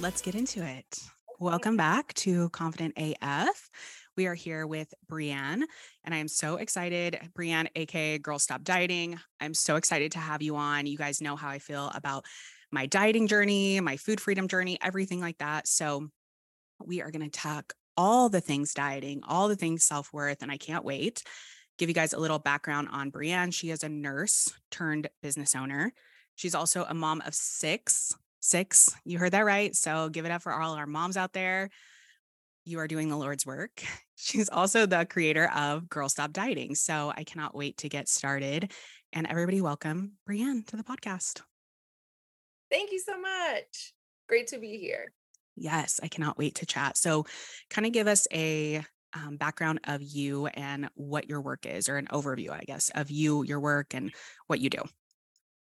Let's get into it. Welcome back to Confident AF. We are here with Breann, and I am so excited. Breann, aka Girl Stop Dieting. I'm so excited to have you on. You guys know how I feel about my dieting journey, my food freedom journey, everything like that. So, we are going to talk all the things dieting, all the things self worth, and I can't wait. Give you guys a little background on Breann. She is a nurse turned business owner. She's also a mom of six six. You heard that right. So give it up for all our moms out there. You are doing the Lord's work. She's also the creator of Girl Stop Dieting. So I cannot wait to get started. And everybody, welcome Breann to the podcast. Thank you so much. Great to be here. Yes, I cannot wait to chat. So, kind of give us a um, background of you and what your work is, or an overview, I guess, of you, your work, and what you do.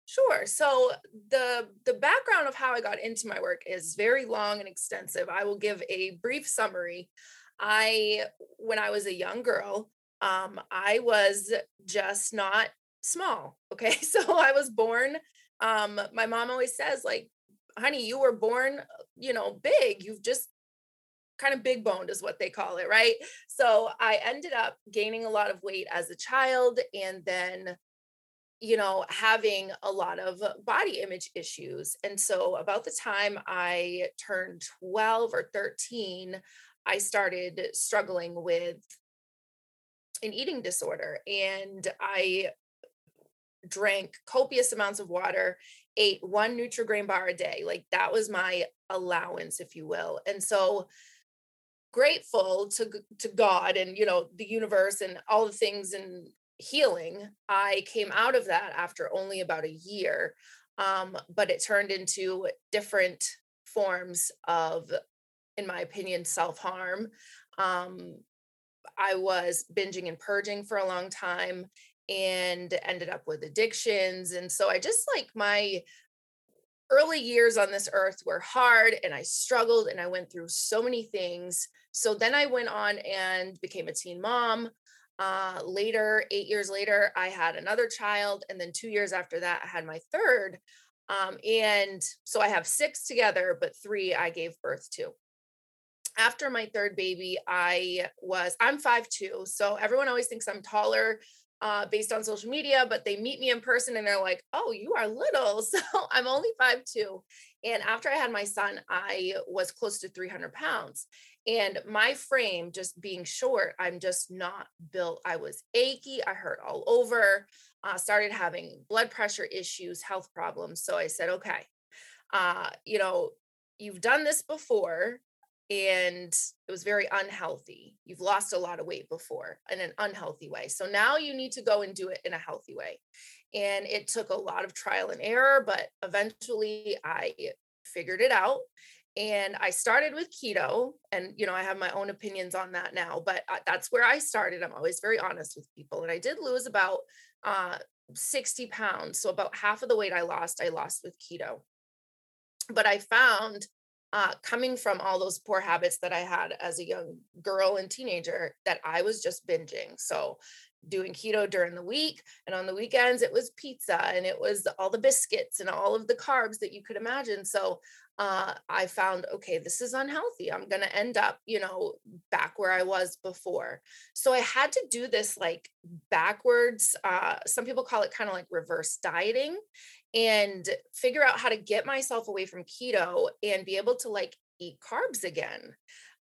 Sure. So the the background of how I got into my work is very long and extensive. I will give a brief summary. I when I was a young girl, um, I was just not small. Okay. So I was born. Um, my mom always says, like, honey, you were born, you know, big. You've just kind of big boned is what they call it, right? So I ended up gaining a lot of weight as a child and then you know, having a lot of body image issues. And so, about the time I turned 12 or 13, I started struggling with an eating disorder. And I drank copious amounts of water, ate one Nutri-Grain bar a day. Like that was my allowance, if you will. And so, grateful to to God and you know the universe and all the things and healing, I came out of that after only about a year. Um, but it turned into different forms of, in my opinion, self harm. Um, I was binging and purging for a long time and ended up with addictions. And so I just like my early years on this earth were hard and I struggled and I went through so many things. So then I went on and became a teen mom. Uh, later, eight years later, I had another child. And then two years after that, I had my third. Um, and so I have six together, but three I gave birth to. After my third baby, I was, I'm five two, So everyone always thinks I'm taller uh, based on social media, but they meet me in person and they're like, oh, you are little. So I'm only five two. And after I had my son, I was close to 300 pounds. And my frame, just being short, I'm just not built. I was achy. I hurt all over. Uh, started having blood pressure issues, health problems. So I said, okay, uh, you know, you've done this before and it was very unhealthy. You've lost a lot of weight before in an unhealthy way. So now you need to go and do it in a healthy way. And it took a lot of trial and error, but eventually I figured it out and I started with keto and you know I have my own opinions on that now but that's where I started I'm always very honest with people and I did lose about uh 60 pounds so about half of the weight I lost I lost with keto but I found uh, coming from all those poor habits that I had as a young girl and teenager that I was just binging. So doing keto during the week and on the weekends it was pizza and it was all the biscuits and all of the carbs that you could imagine so uh, I found, okay, this is unhealthy. I'm going to end up, you know, back where I was before. So I had to do this like backwards. Uh, some people call it kind of like reverse dieting and figure out how to get myself away from keto and be able to like eat carbs again.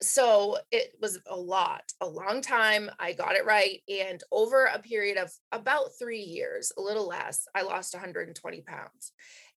So it was a lot, a long time. I got it right. And over a period of about three years, a little less, I lost 120 pounds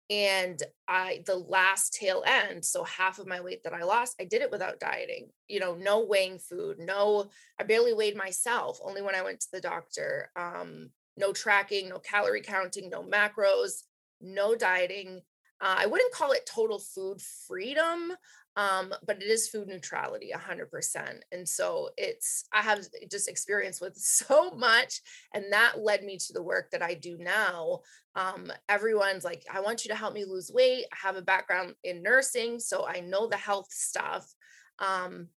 and i the last tail end so half of my weight that i lost i did it without dieting you know no weighing food no i barely weighed myself only when i went to the doctor um no tracking no calorie counting no macros no dieting. Uh, I wouldn't call it total food freedom, um, but it is food neutrality 100% and so it's i have just experience with so much and that led me to the work that i do now. Um, everyone's like i want you to help me lose weight i have a background in nursing so i know the health stuff. Um,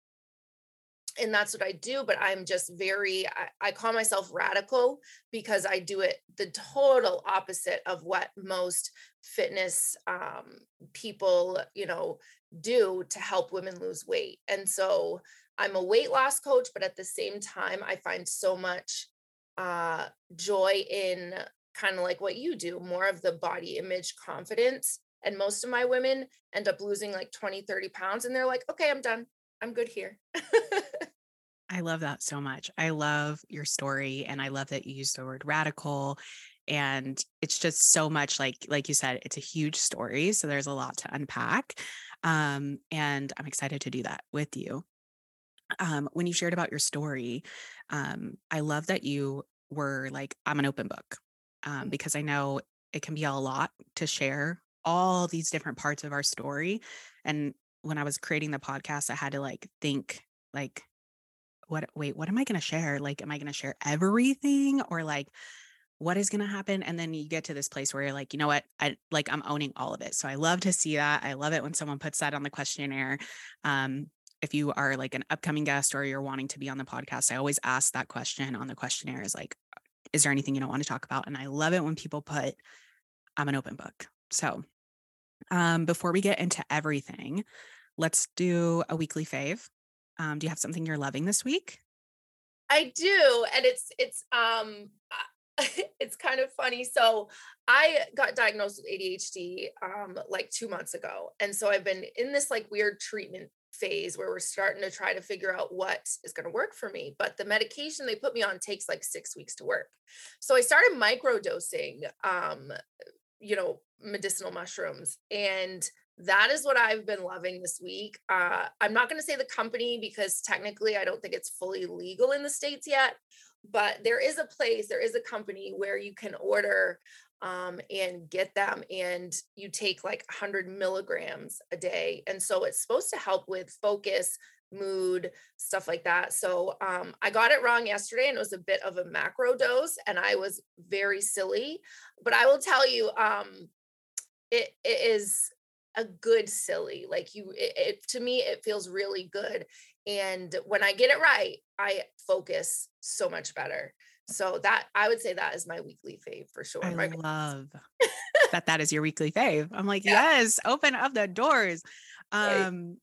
and that's what I do. But I'm just very, I, I, call myself radical because I do it the total opposite of what most fitness um, people, you know, do to help women lose weight. And so I'm a weight loss coach, but at the same time, I find so much uh, joy in kind of like what you do, more of the body image confidence. And most of my women end up losing like 20, 30 pounds and they're like, okay, I'm done. I'm good here. I love that so much. I love your story and I love that you use the word radical and it's just so much like like you said it's a huge story so there's a lot to unpack um, and i'm excited to do that with you um, when you shared about your story um, i love that you were like i'm an open book um, because i know it can be a lot to share all these different parts of our story and when i was creating the podcast i had to like think like what wait what am i going to share? Like am i going to share everything or like what is going to happen? And then you get to this place where you're like you know what? I like i'm owning all of it. So i love to see that. I love it when someone puts that on the questionnaire. Um, if you are like an upcoming guest or you're wanting to be on the podcast i always ask that question on the questionnaire is like is there anything you don't want to talk about? And i love it when people put i'm an open book. So um, before we get into everything let's do a weekly fave um, do you have something you're loving this week I do, and it's it's um it's kind of funny. So I got diagnosed with ADHD um, like two months ago. And so I've been in this like weird treatment phase where we're starting to try to figure out what is going to work for me. But the medication they put me on takes like six weeks to work. So I started microdosing, um, you know, medicinal mushrooms. And that is what I've been loving this week. Uh, I'm not going to say the company because technically I don't think it's fully legal in the States yet, but there is a place, there is a company where you can order um, and get them, and you take like 100 milligrams a day. And so it's supposed to help with focus, mood, stuff like that. So um, I got it wrong yesterday, and it was a bit of a macro dose, and I was very silly. But I will tell you, um, it, it is a good silly like you it, it, to me it feels really good and when i get it right i focus so much better. So that i would say that is my weekly fave for sure i love that that is your weekly fave. I'm like yeah. yes open up the doors. Um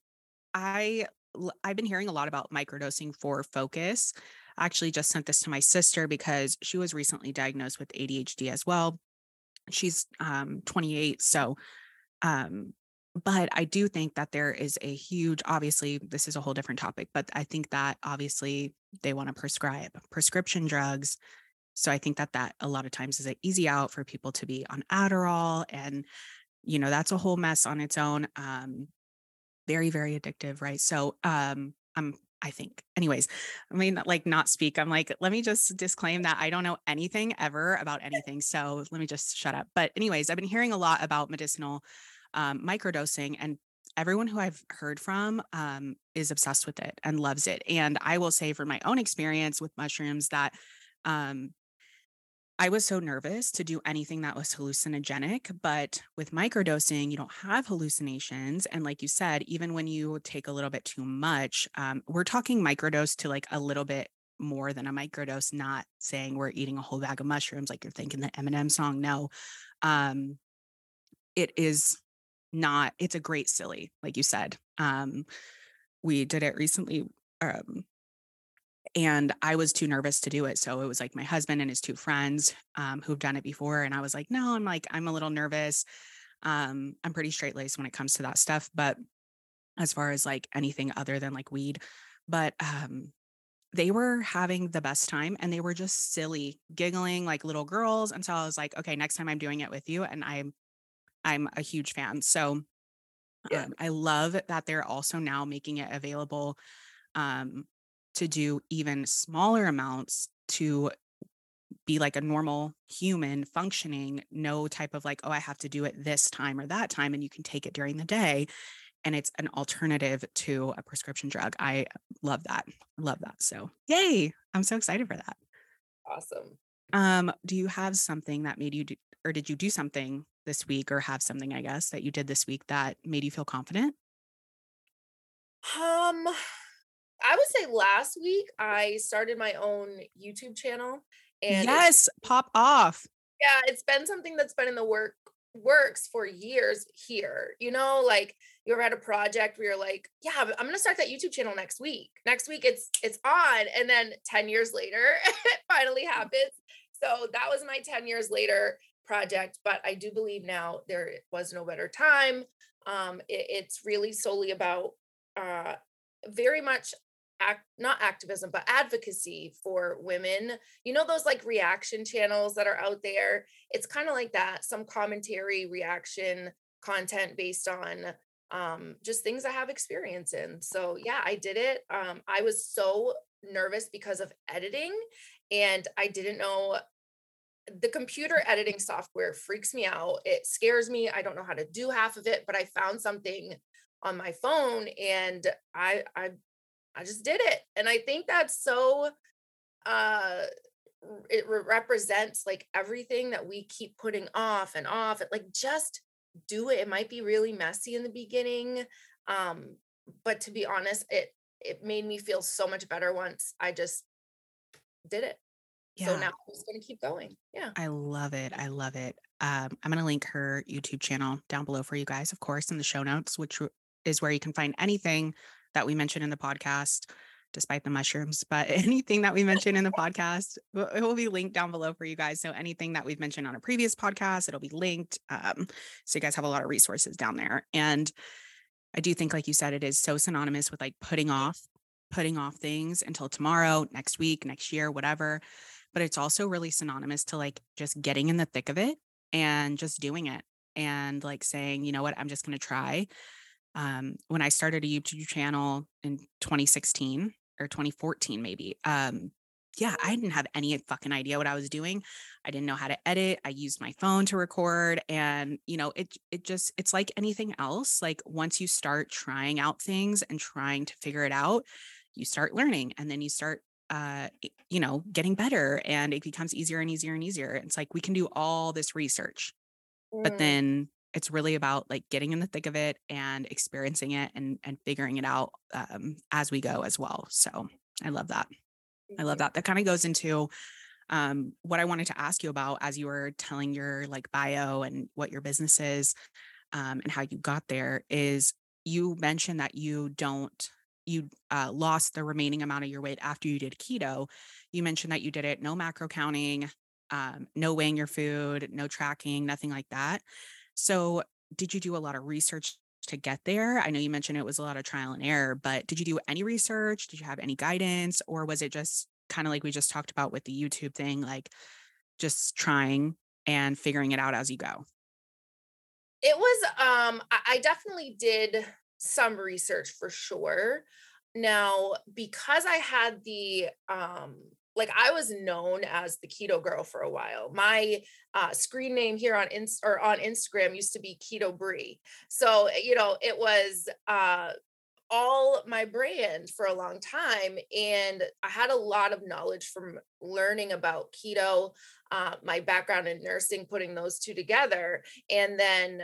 right. i i've been hearing a lot about microdosing for focus. I actually just sent this to my sister because she was recently diagnosed with adhd as well. She's um 28 so um but I do think that there is a huge, obviously, this is a whole different topic, but I think that obviously they want to prescribe prescription drugs. So I think that that a lot of times is an easy out for people to be on Adderall. And, you know, that's a whole mess on its own. Um, very, very addictive. Right. So um, I'm I think. Anyways, I mean, like not speak. I'm like, let me just disclaim that I don't know anything ever about anything. So let me just shut up. But, anyways, I've been hearing a lot about medicinal um, microdosing and everyone who I've heard from um, is obsessed with it and loves it. And I will say from my own experience with mushrooms that um, I was so nervous to do anything that was hallucinogenic, but with microdosing, you don't have hallucinations. And like you said, even when you take a little bit too much, um, we're talking microdose to like a little bit more than a microdose, not saying we're eating a whole bag of mushrooms like you're thinking the Eminem song. No, um, it is not it's a great silly like you said um we did it recently um and I was too nervous to do it. So it was like my husband and his two friends um, who've done it before. And I was like, no, I'm like, I'm a little nervous. Um, I'm pretty straight laced when it comes to that stuff. But as far as like anything other than like weed, but um, they were having the best time and they were just silly, giggling like little girls. And so I was like, okay, next time I'm doing it with you. And I'm I'm a huge fan. So yeah. um, I love that they're also now making it available um, to do even smaller amounts to be like a normal human functioning, no type of like, oh, I have to do it this time or that time. And you can take it during the day. And it's an alternative to a prescription drug. I love that. Love that. So, yay. I'm so excited for that. Awesome. Um, do you have something that made you do, or did you do something this week or have something, I guess, that you did this week that made you feel confident? Um, I would say last week I started my own YouTube channel. And yes, pop off. Yeah, it's been something that's been in the work works for years here. You know, like you ever had a project where you're like, yeah, I'm gonna start that YouTube channel next week. Next week it's it's on. And then 10 years later, it finally mm. happens. So that was my 10 years later project. But I do believe now there was no better time. Um, it, it's really solely about uh very much act not activism but advocacy for women you know those like reaction channels that are out there it's kind of like that some commentary reaction content based on um just things i have experience in so yeah i did it um i was so nervous because of editing and i didn't know the computer editing software freaks me out it scares me i don't know how to do half of it but i found something on my phone and i i I just did it. And I think that's so uh it re- represents like everything that we keep putting off and off. It like just do it. It might be really messy in the beginning. Um, but to be honest, it it made me feel so much better once I just did it. Yeah. So now I'm just gonna keep going. Yeah. I love it. I love it. Um, I'm gonna link her YouTube channel down below for you guys, of course, in the show notes, which is where you can find anything that we mentioned in the podcast, despite the mushrooms, but anything that we mentioned in the podcast, it will be linked down below for you guys. So anything that we've mentioned on a previous podcast, it'll be linked. Um, so you guys have a lot of resources down there. And I do think, like you said, it is so synonymous with like putting off, putting off things until tomorrow, next week, next year, whatever. But it's also really synonymous to like just getting in the thick of it and just doing it and like saying, you know what, I'm just going to try um, when I started a YouTube channel in 2016 or 2014, maybe. Um, yeah, I didn't have any fucking idea what I was doing. I didn't know how to edit. I used my phone to record and you know, it it just it's like anything else. Like once you start trying out things and trying to figure it out, you start learning and then you start uh you know, getting better and it becomes easier and easier and easier. It's like we can do all this research. Mm. But then it's really about like getting in the thick of it and experiencing it and and figuring it out um, as we go as well so i love that i love that that kind of goes into um, what i wanted to ask you about as you were telling your like bio and what your business is um, and how you got there is you mentioned that you don't you uh, lost the remaining amount of your weight after you did keto you mentioned that you did it no macro counting um, no weighing your food no tracking nothing like that so, did you do a lot of research to get there? I know you mentioned it was a lot of trial and error, but did you do any research? Did you have any guidance? Or was it just kind of like we just talked about with the YouTube thing, like just trying and figuring it out as you go? It was, um, I definitely did some research for sure. Now, because I had the um like I was known as the keto girl for a while. My uh, screen name here on Inst- or on Instagram used to be Keto Brie. So you know it was uh, all my brand for a long time, and I had a lot of knowledge from learning about keto. Uh, my background in nursing, putting those two together, and then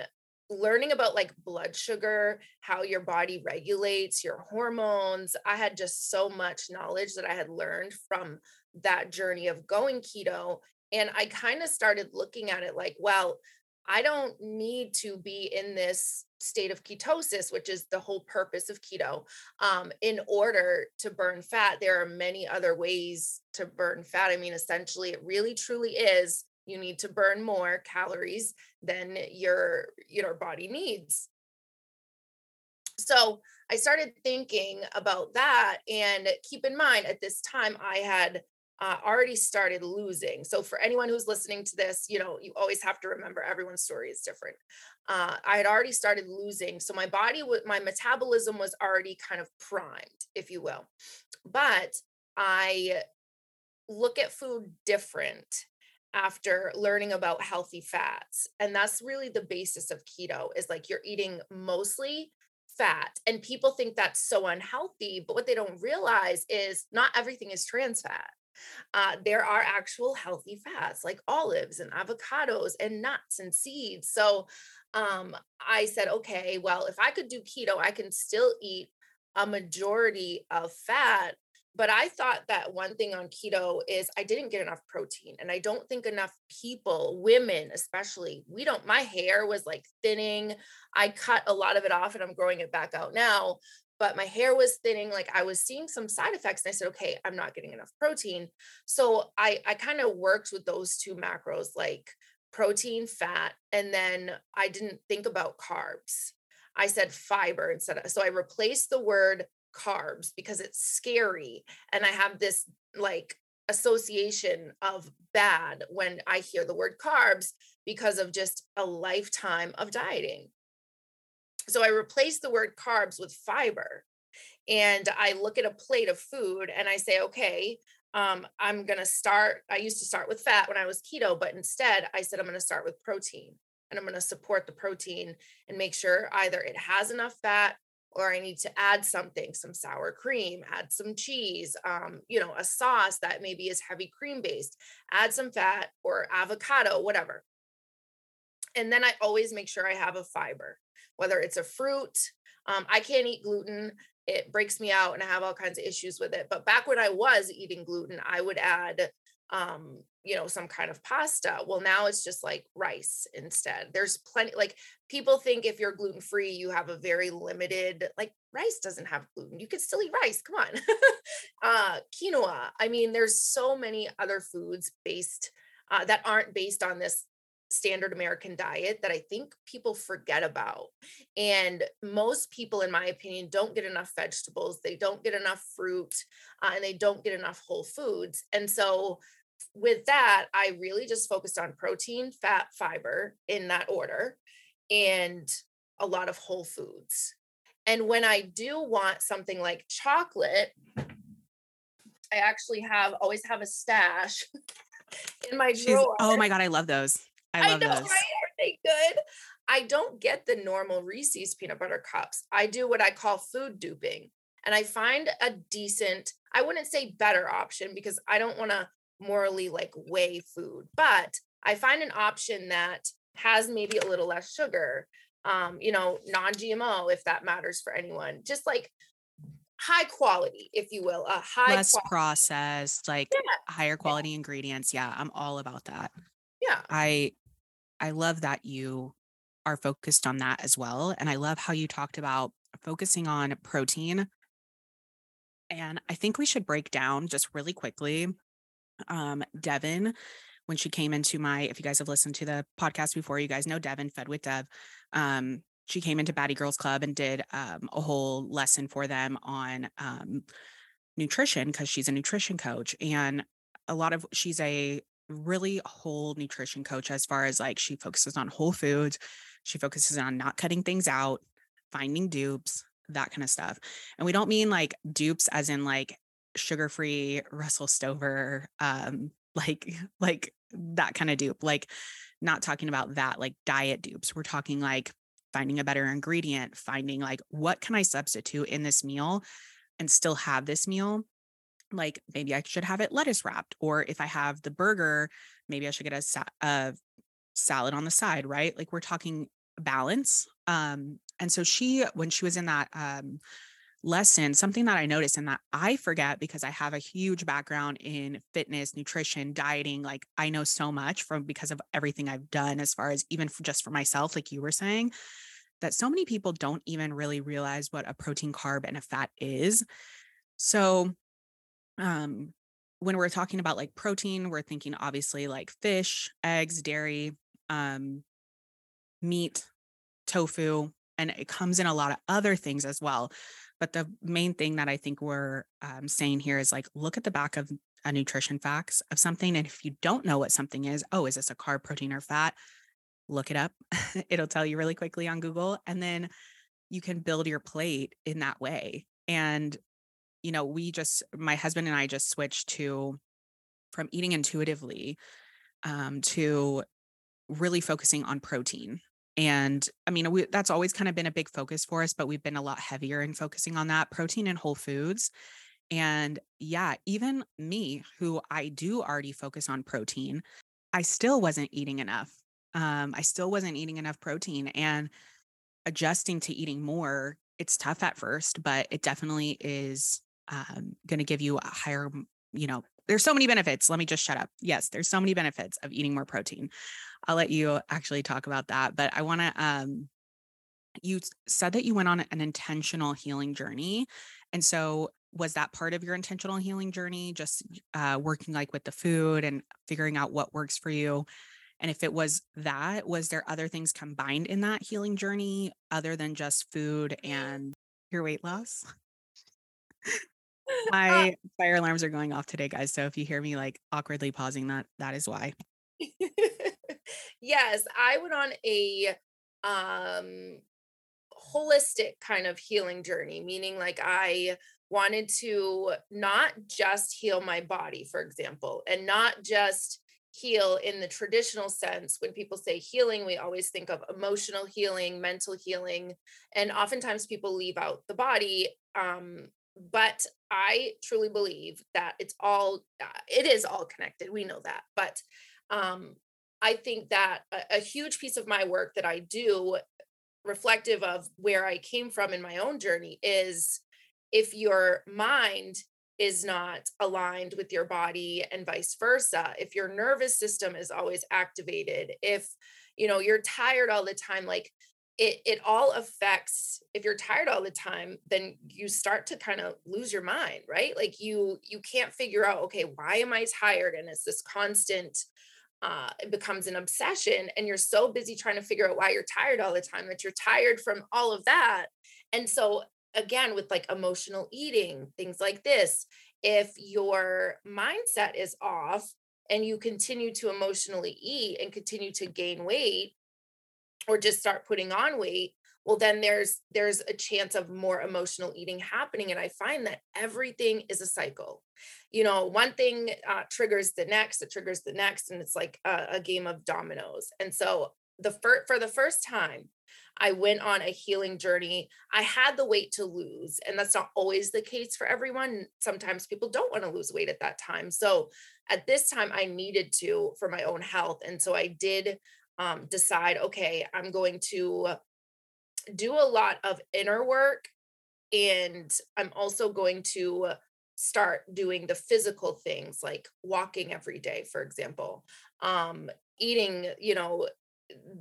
learning about like blood sugar, how your body regulates your hormones. I had just so much knowledge that I had learned from that journey of going keto. And I kind of started looking at it like, well, I don't need to be in this state of ketosis, which is the whole purpose of keto, um, in order to burn fat. There are many other ways to burn fat. I mean, essentially, it really truly is you need to burn more calories than your your body needs. So I started thinking about that. And keep in mind, at this time, I had uh, already started losing. So for anyone who's listening to this, you know, you always have to remember everyone's story is different. Uh, I had already started losing. So my body, my metabolism was already kind of primed, if you will. But I look at food different after learning about healthy fats. And that's really the basis of keto is like you're eating mostly fat and people think that's so unhealthy but what they don't realize is not everything is trans fat uh, there are actual healthy fats like olives and avocados and nuts and seeds so um, i said okay well if i could do keto i can still eat a majority of fat but I thought that one thing on keto is I didn't get enough protein. And I don't think enough people, women especially, we don't, my hair was like thinning. I cut a lot of it off and I'm growing it back out now. But my hair was thinning, like I was seeing some side effects. And I said, okay, I'm not getting enough protein. So I, I kind of worked with those two macros, like protein, fat, and then I didn't think about carbs. I said fiber instead of, so I replaced the word carbs because it's scary and i have this like association of bad when i hear the word carbs because of just a lifetime of dieting. So i replace the word carbs with fiber and i look at a plate of food and i say okay um, i'm going to start i used to start with fat when i was keto but instead i said i'm going to start with protein and i'm going to support the protein and make sure either it has enough fat or I need to add something, some sour cream, add some cheese, um, you know, a sauce that maybe is heavy cream based, add some fat or avocado, whatever. And then I always make sure I have a fiber, whether it's a fruit. Um, I can't eat gluten. It breaks me out and I have all kinds of issues with it. But back when I was eating gluten, I would add um, you know, some kind of pasta. Well, now it's just like rice instead. There's plenty, like people think if you're gluten free, you have a very limited, like rice doesn't have gluten. You can still eat rice. Come on. uh, quinoa. I mean, there's so many other foods based uh, that aren't based on this standard American diet that I think people forget about. And most people, in my opinion, don't get enough vegetables, they don't get enough fruit, uh, and they don't get enough whole foods. And so, with that, I really just focused on protein, fat, fiber in that order, and a lot of whole foods. And when I do want something like chocolate, I actually have always have a stash in my drawer. Oh my god, I love those. I love I know, those. Right? Are they good? I don't get the normal Reese's peanut butter cups. I do what I call food duping. And I find a decent, I wouldn't say better option because I don't want to morally like weigh food, but I find an option that has maybe a little less sugar, um, you know, non-GMO if that matters for anyone. Just like high quality, if you will, a high less quality. processed, like yeah. higher quality yeah. ingredients. Yeah, I'm all about that. Yeah. I I love that you are focused on that as well. And I love how you talked about focusing on protein. And I think we should break down just really quickly. Um, Devin, when she came into my, if you guys have listened to the podcast before, you guys know Devin, Fed with Dev. Um, she came into Baddie Girls Club and did um, a whole lesson for them on um, nutrition because she's a nutrition coach. And a lot of, she's a really whole nutrition coach as far as like she focuses on whole foods, she focuses on not cutting things out, finding dupes, that kind of stuff. And we don't mean like dupes as in like sugar-free Russell Stover um like like that kind of dupe. Like not talking about that like diet dupes. We're talking like finding a better ingredient, finding like what can I substitute in this meal and still have this meal like maybe I should have it lettuce wrapped, or if I have the burger, maybe I should get a, sa- a salad on the side, right? Like we're talking balance. Um, and so she, when she was in that um, lesson, something that I noticed and that I forget because I have a huge background in fitness, nutrition, dieting. Like I know so much from because of everything I've done, as far as even for just for myself, like you were saying, that so many people don't even really realize what a protein, carb, and a fat is. So um when we're talking about like protein we're thinking obviously like fish eggs dairy um meat tofu and it comes in a lot of other things as well but the main thing that i think we're um, saying here is like look at the back of a nutrition facts of something and if you don't know what something is oh is this a carb protein or fat? Look it up. It'll tell you really quickly on google and then you can build your plate in that way. And you know, we just, my husband and I just switched to from eating intuitively um, to really focusing on protein. And I mean, we, that's always kind of been a big focus for us, but we've been a lot heavier in focusing on that protein and whole foods. And yeah, even me, who I do already focus on protein, I still wasn't eating enough. Um, I still wasn't eating enough protein and adjusting to eating more. It's tough at first, but it definitely is um, going to give you a higher, you know, there's so many benefits. Let me just shut up. Yes, there's so many benefits of eating more protein. I'll let you actually talk about that, but I want to um you said that you went on an intentional healing journey. And so was that part of your intentional healing journey just uh, working like with the food and figuring out what works for you and if it was that was there other things combined in that healing journey other than just food and your weight loss my fire alarms are going off today, guys. So if you hear me like awkwardly pausing that, that is why. yes, I went on a um holistic kind of healing journey, meaning like I wanted to not just heal my body, for example, and not just heal in the traditional sense. When people say healing, we always think of emotional healing, mental healing, and oftentimes people leave out the body. Um, but I truly believe that it's all uh, it is all connected. We know that, but um, I think that a, a huge piece of my work that I do, reflective of where I came from in my own journey, is if your mind is not aligned with your body and vice versa if your nervous system is always activated if you know you're tired all the time like it it all affects if you're tired all the time then you start to kind of lose your mind right? Like you you can't figure out okay why am i tired? And it's this constant uh, it becomes an obsession and you're so busy trying to figure out why you're tired all the time that you're tired from all of that. And so again with like emotional eating things like this if your mindset is off and you continue to emotionally eat and continue to gain weight or just start putting on weight well then there's there's a chance of more emotional eating happening and i find that everything is a cycle you know one thing uh, triggers the next it triggers the next and it's like a, a game of dominoes and so the fir- for the first time I went on a healing journey. I had the weight to lose, and that's not always the case for everyone. Sometimes people don't want to lose weight at that time. So at this time, I needed to for my own health. And so I did um, decide, okay, I'm going to do a lot of inner work. And I'm also going to start doing the physical things like walking every day, for example, um, eating, you know,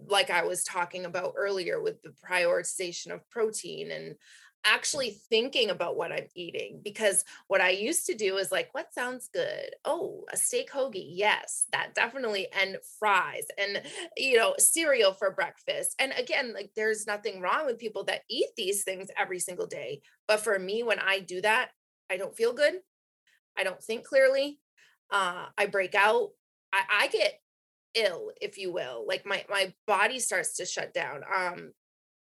like I was talking about earlier with the prioritization of protein and actually thinking about what I'm eating because what I used to do is like, what sounds good? Oh, a steak hoagie. Yes, that definitely. And fries and, you know, cereal for breakfast. And again, like there's nothing wrong with people that eat these things every single day. But for me, when I do that, I don't feel good. I don't think clearly. Uh, I break out. I, I get ill if you will like my my body starts to shut down um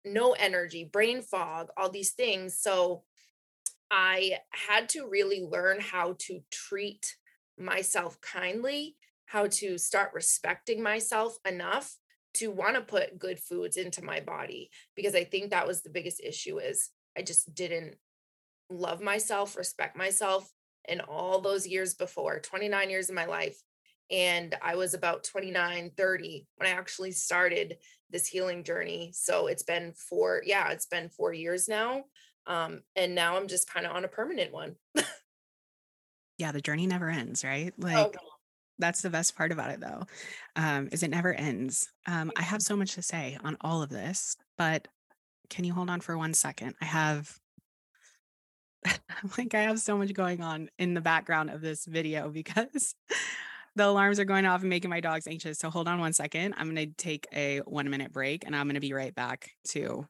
no energy, brain fog, all these things. So I had to really learn how to treat myself kindly, how to start respecting myself enough to want to put good foods into my body because I think that was the biggest issue is I just didn't love myself, respect myself in all those years before, 29 years of my life and I was about 29, 30 when I actually started this healing journey. So it's been four, yeah, it's been four years now. Um, and now I'm just kind of on a permanent one. yeah, the journey never ends, right? Oh, like oh, that's the best part about it though. Um, is it never ends. Um, I have so much to say on all of this, but can you hold on for one second? I have like I have so much going on in the background of this video because the alarms are going off and making my dogs anxious. So hold on one second. I'm going to take a 1 minute break and I'm going to be right back to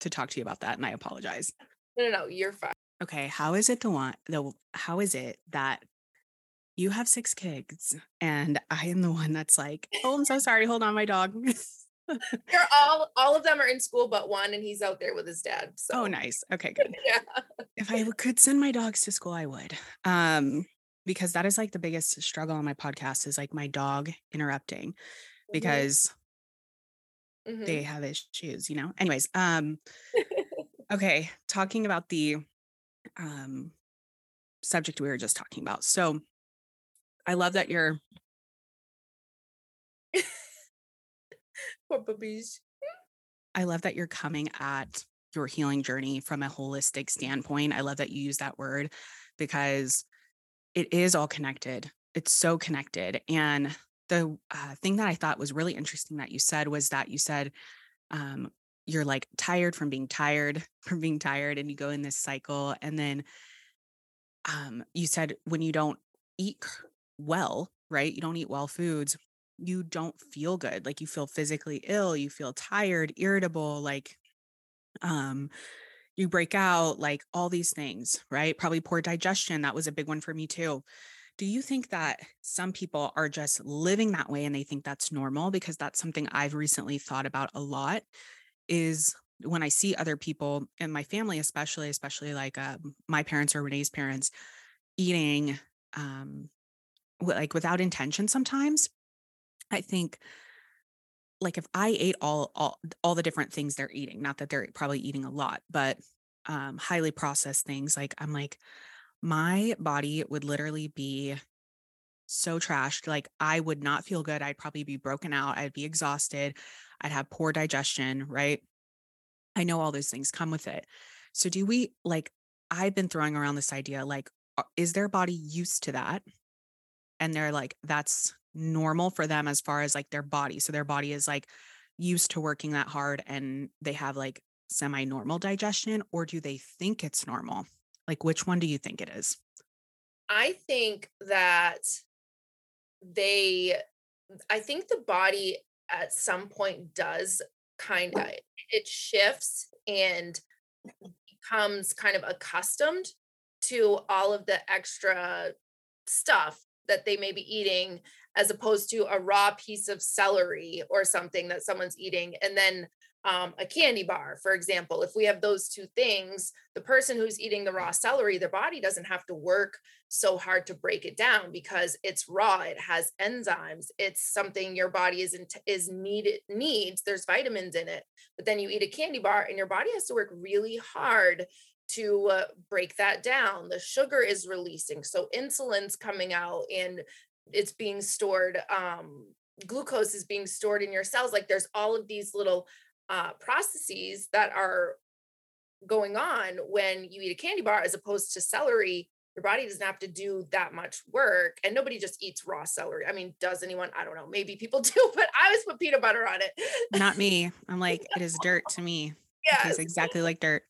to talk to you about that and I apologize. No, no, no, you're fine. Okay, how is it the one the how is it that you have six kids and I am the one that's like, "Oh, I'm so sorry. Hold on, my dog." They're all all of them are in school but one and he's out there with his dad. Oh, so. Oh, nice. Okay, good. yeah. If I could send my dogs to school, I would. Um because that is like the biggest struggle on my podcast is like my dog interrupting Mhm, because mhm. they have issues, you know. Anyways, um okay, talking about the um subject we were just talking about. So I love that you're Poor puppies. I love that you're coming at your healing journey from a holistic standpoint. I love that you use that word because it is all connected. It's so connected. And the uh, thing that I thought was really interesting that you said was that you said um, you're like tired from being tired, from being tired, and you go in this cycle. And then um, you said when you don't eat well, right? You don't eat well foods, you don't feel good. Like you feel physically ill, you feel tired, irritable, like um you break out, like all these things, right? Probably poor digestion. That was a big one for me too. Do you think that some people are just living that way and they think that's normal? Because that's something I've recently thought about a lot is when I see other people in my family, especially, especially like uh, my parents or Renee's parents eating um, like without intention sometimes, I think like if I ate all all all the different things they're eating, not that they're probably eating a lot, but um highly processed things, like I'm like my body would literally be so trashed. Like I would not feel good. I'd probably be broken out. I'd be exhausted. I'd have poor digestion, right? I know all those things come with it. So do we like I've been throwing around this idea like is their body used to that? and they're like that's normal for them as far as like their body so their body is like used to working that hard and they have like semi normal digestion or do they think it's normal? Like which one do you think it is? I think that they, I think the body at some point does kind of, it shifts and becomes kind of accustomed to all of the extra stuff that they may be eating as opposed to a raw piece of celery or something that someone's eating and then um, a candy bar for example if we have those two things the person who's eating the raw celery their body doesn't have to work so hard to break it down because it's raw it has enzymes it's something your body is in, is needed needs there's vitamins in it but then you eat a candy bar and your body has to work really hard to uh, break that down. The sugar is releasing, so insulin's coming out and it's being stored. Um, glucose is being stored in your cells. Like there's all of these little uh, processes that are going on when you eat a candy bar, as opposed to celery. Your body doesn't have to do that much work, and nobody just eats raw celery. I mean, does anyone? I don't know. Maybe people do, but I always put peanut butter on it. not me i'm like it is dirt to me it Yes, tastes exactly like dirt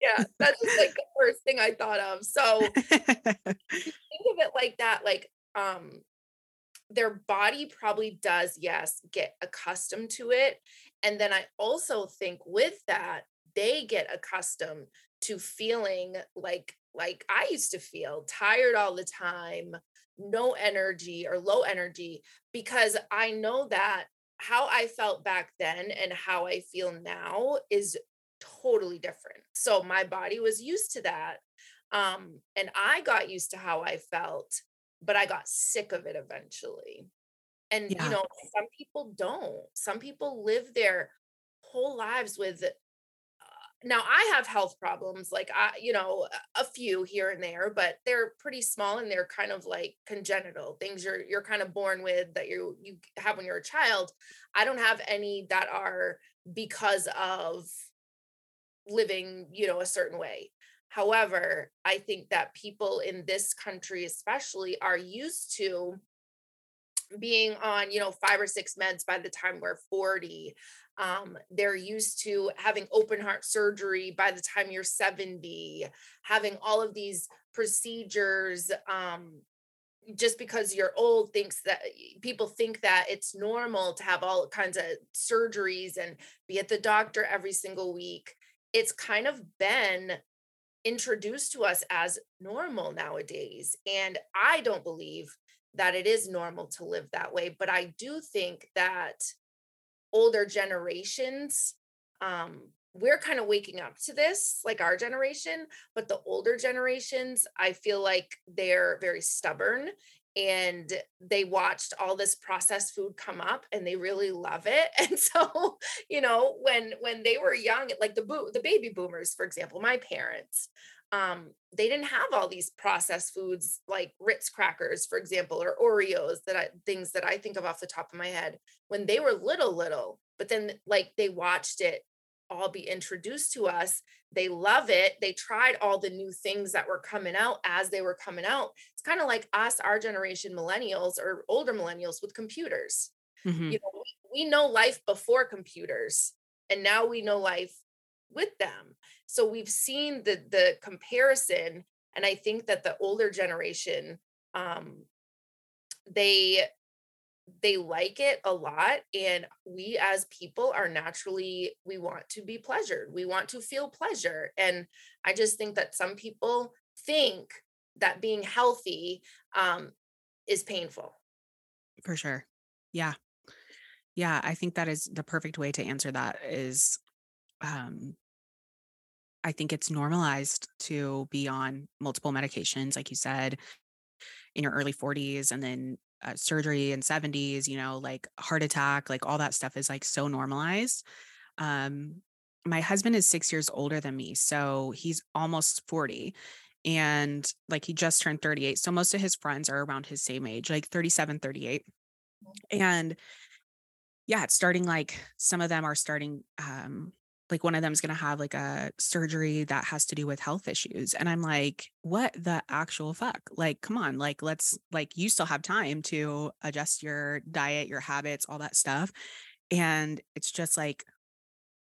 yeah, that's just like the first thing I thought of. So think of it like that like um their body probably does yes get accustomed to it and then i also think with that they get accustomed to feeling like like i used to feel tired all the time no energy or low energy because i know that how i felt back then and how i feel now is totally different. So my body was used to that um and i got used to how i felt but i got sick of it eventually. And you know some people don't. Some people live their whole lives with uh, now i have health problems like i you know a a few here and there but they're pretty small and they're kind of like congenital things you're you're kind of born with that you you have when you're a child. I don't have any that are because of living you know a certain way however i think that people in this country especially are used to being on you know five or six meds by the time we're 40 um, they're used to having open heart surgery by the time you're 70 having all of these procedures um, just because you're old thinks that people think that it's normal to have all kinds of surgeries and be at the doctor every single week. It's kind of been introduced to us as normal nowadays and i don't believe that it is normal to live that way but i do think that older generations um we're kind of waking up to this, like our generation, but the older generations, I feel like they're very stubborn and they watched all this processed food come up and they really love it. And so you know when when they were young like the bo- the baby boomers for example my parents um they didn't have all these processed foods like Ritz crackers for example or Oreos that I things that I think of off the top of my head when they were little little but then like they watched it all be introduced to us. They love it. They tried all the new things that were coming out as they were coming out. It's kind of like us, our generation, millennials or older millennials with computers. Mm-hmm. You know, we know life before computers, and now we know life with them. So we've seen the the comparison, and I think that the older generation, um, they they like it a lot and we as people are naturally we want to be pleasured we want to feel pleasure and i just think that some people think that being healthy um is painful. For sure. Yeah. Yeah i think that is the perfect way to answer that is um i think it's normalized to be on multiple medications like you said in your early 40s and then uh, surgery in 70s, you know, like heart attack, like all that stuff is like so normalized. Um, my husband is six years older than me, so he's almost 40 and like he just turned 38 so most of his friends are around his same age like 37 38 and yeah it's starting like some of them are starting um like one of them is going to have like a surgery that has to do with health issues and i'm like what the actual fuck? Like come on like let's like you still have time to adjust your diet your habits all that stuff and it's just like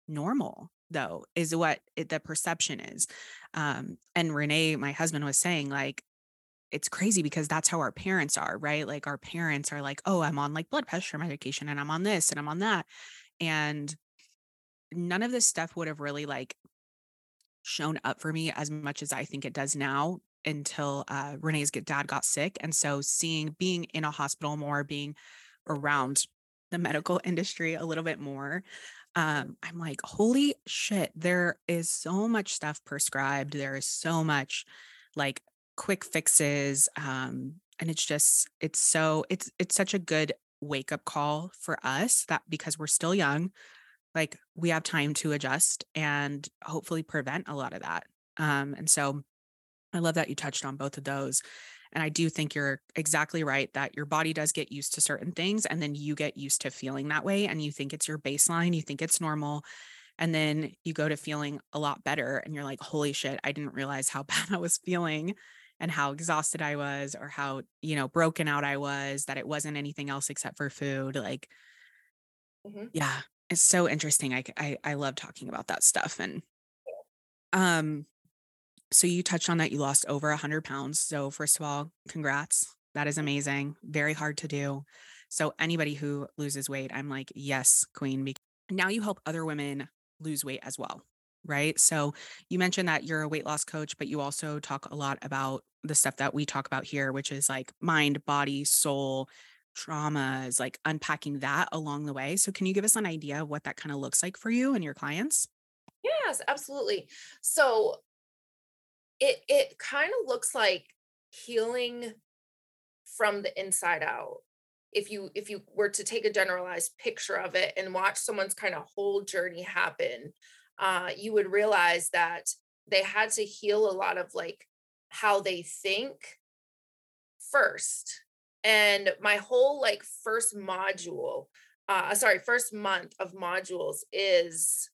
normal though is what it, the perception is um and renee my husband was saying like it's crazy because that's how our parents are right? Like our parents are like oh i'm on like blood pressure medication and i'm on this and i'm on that and none of this stuff would have really like shown up for me as much as I think it does now until uh, Renee's dad got sick. And so seeing being in a hospital more, being around the medical industry a little bit more, um, I'm like, holy shit, there is so much stuff prescribed. There is so much like quick fixes. Um, and it's just, it's so, it's, it's such a good wake up call for us that because we're still young, like we have time to adjust and hopefully prevent a lot of that. Um, and so I love that you touched on both of those. And I do think you're exactly right that your body does get used to certain things and then you get used to feeling that way and you think it's your baseline, you think it's normal. And then you go to feeling a lot better and you're like, holy shit, I didn't realize how bad I was feeling and how exhausted I was or how, you know, broken out I was, that it wasn't anything else except for food. Like, mm-hmm. yeah, it's so interesting. I, I I love talking about that stuff. And um, so you touched on that you lost over a hundred pounds. So first of all, congrats. That is amazing. Very hard to do. So anybody who loses weight, I'm like, yes, queen. Now you help other women lose weight as well. Right. So you mentioned that you're a weight loss coach, but you also talk a lot about the stuff that we talk about here, which is like mind, body, soul, traumas, like unpacking that along the way. So, can you give us an idea of what that kind of looks like for you and your clients? Yes, absolutely. So, it it kind of looks like healing from the inside out. If you if you were to take a generalized picture of it and watch someone's kind of whole journey happen, uh, you would realize that they had to heal a lot of like how they think first and my whole like first module uh sorry first month of modules is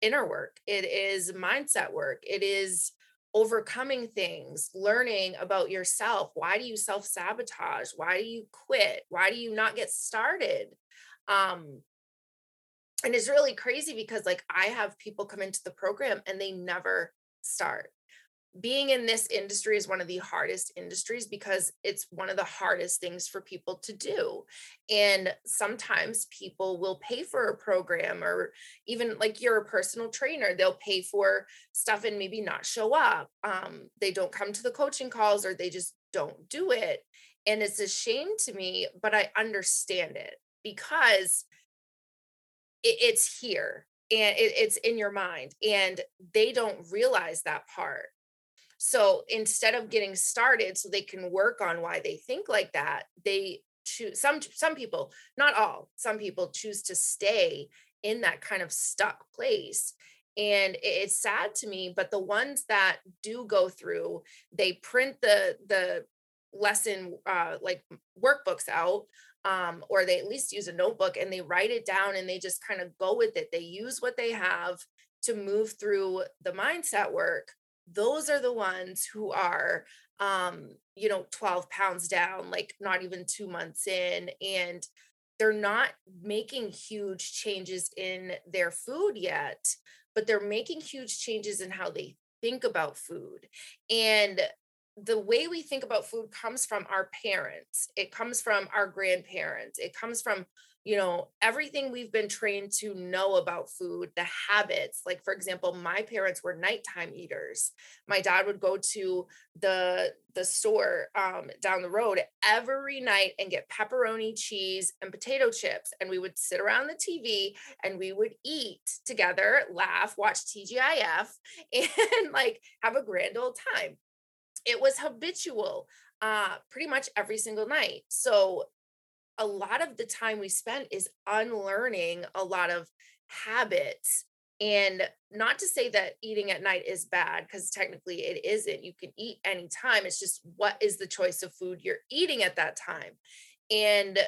inner work. It is mindset work. It is overcoming things learning about yourself. Why do you self sabotage why do you quit? Why do you not get started? Um and it's really crazy because like i have people come into the program and they never start being in this industry is one of the hardest industries because it's one of the hardest things for people to do. And sometimes people will pay for a program, or even like you're a personal trainer, they'll pay for stuff and maybe not show up. Um, they don't come to the coaching calls or they just don't do it. And it's a shame to me, but I understand it because it, it's here and it, it's in your mind and they don't realize that part so instead of getting started so they can work on why they think like that they choose some some people not all some people choose to stay in that kind of stuck place and it's sad to me but the ones that do go through they print the the lesson uh like workbooks out um, or they at least use a notebook and they write it down and they just kind of go with it. They use what they have to move through the mindset work. Those are the ones who are, um, you know, 12 pounds down, like not even two months in. And they're not making huge changes in their food yet, but they're making huge changes in how they think about food. And the way we think about food comes from our parents it comes from our grandparents it comes from you know everything we've been trained to know about food the habits like for example my parents were nighttime eaters my dad would go to the the store um, down the road every night and get pepperoni cheese and potato chips and we would sit around the tv and we would eat together laugh watch tgif and like have a grand old time it was habitual uh, pretty much every single night. So a lot of the time we spent is unlearning a lot of habits. And not to say that eating at night is bad, because technically it isn't. You can eat anytime. It's just what is the choice of food you're eating at that time. And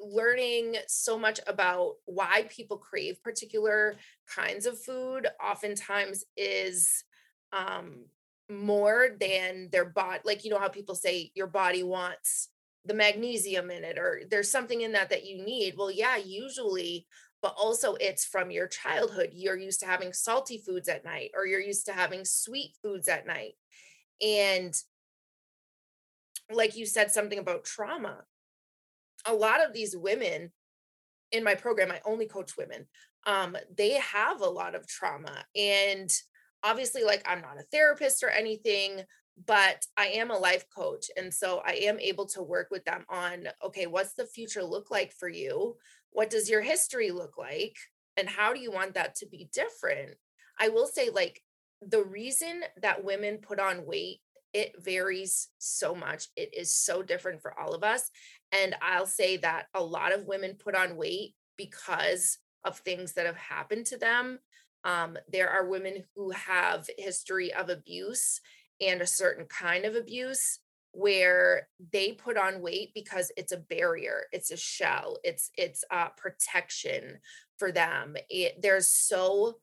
learning so much about why people crave particular kinds of food oftentimes is um, more than their body like you know how people say your body wants the magnesium in it or there's something in that that you need well yeah usually but also it's from your childhood you're used to having salty foods at night or you're used to having sweet foods at night and like you said something about trauma. A lot of these women in my program i only coach women um, they have a lot of trauma and obviously like i'm not a therapist or anything but i am a life coach and so i am able to work with them on okay what's the future look like for you? What does your history look like? And how do you want that to be different? I will say like the reason that women put on weight it varies so much. It is so different for all of us and i'll say that a lot of women put on weight because of things that have happened to them. Um, there are women who have history of abuse and a certain kind of abuse where they put on weight because it's a barrier it's a shell it's it's a protection for them. It, there's so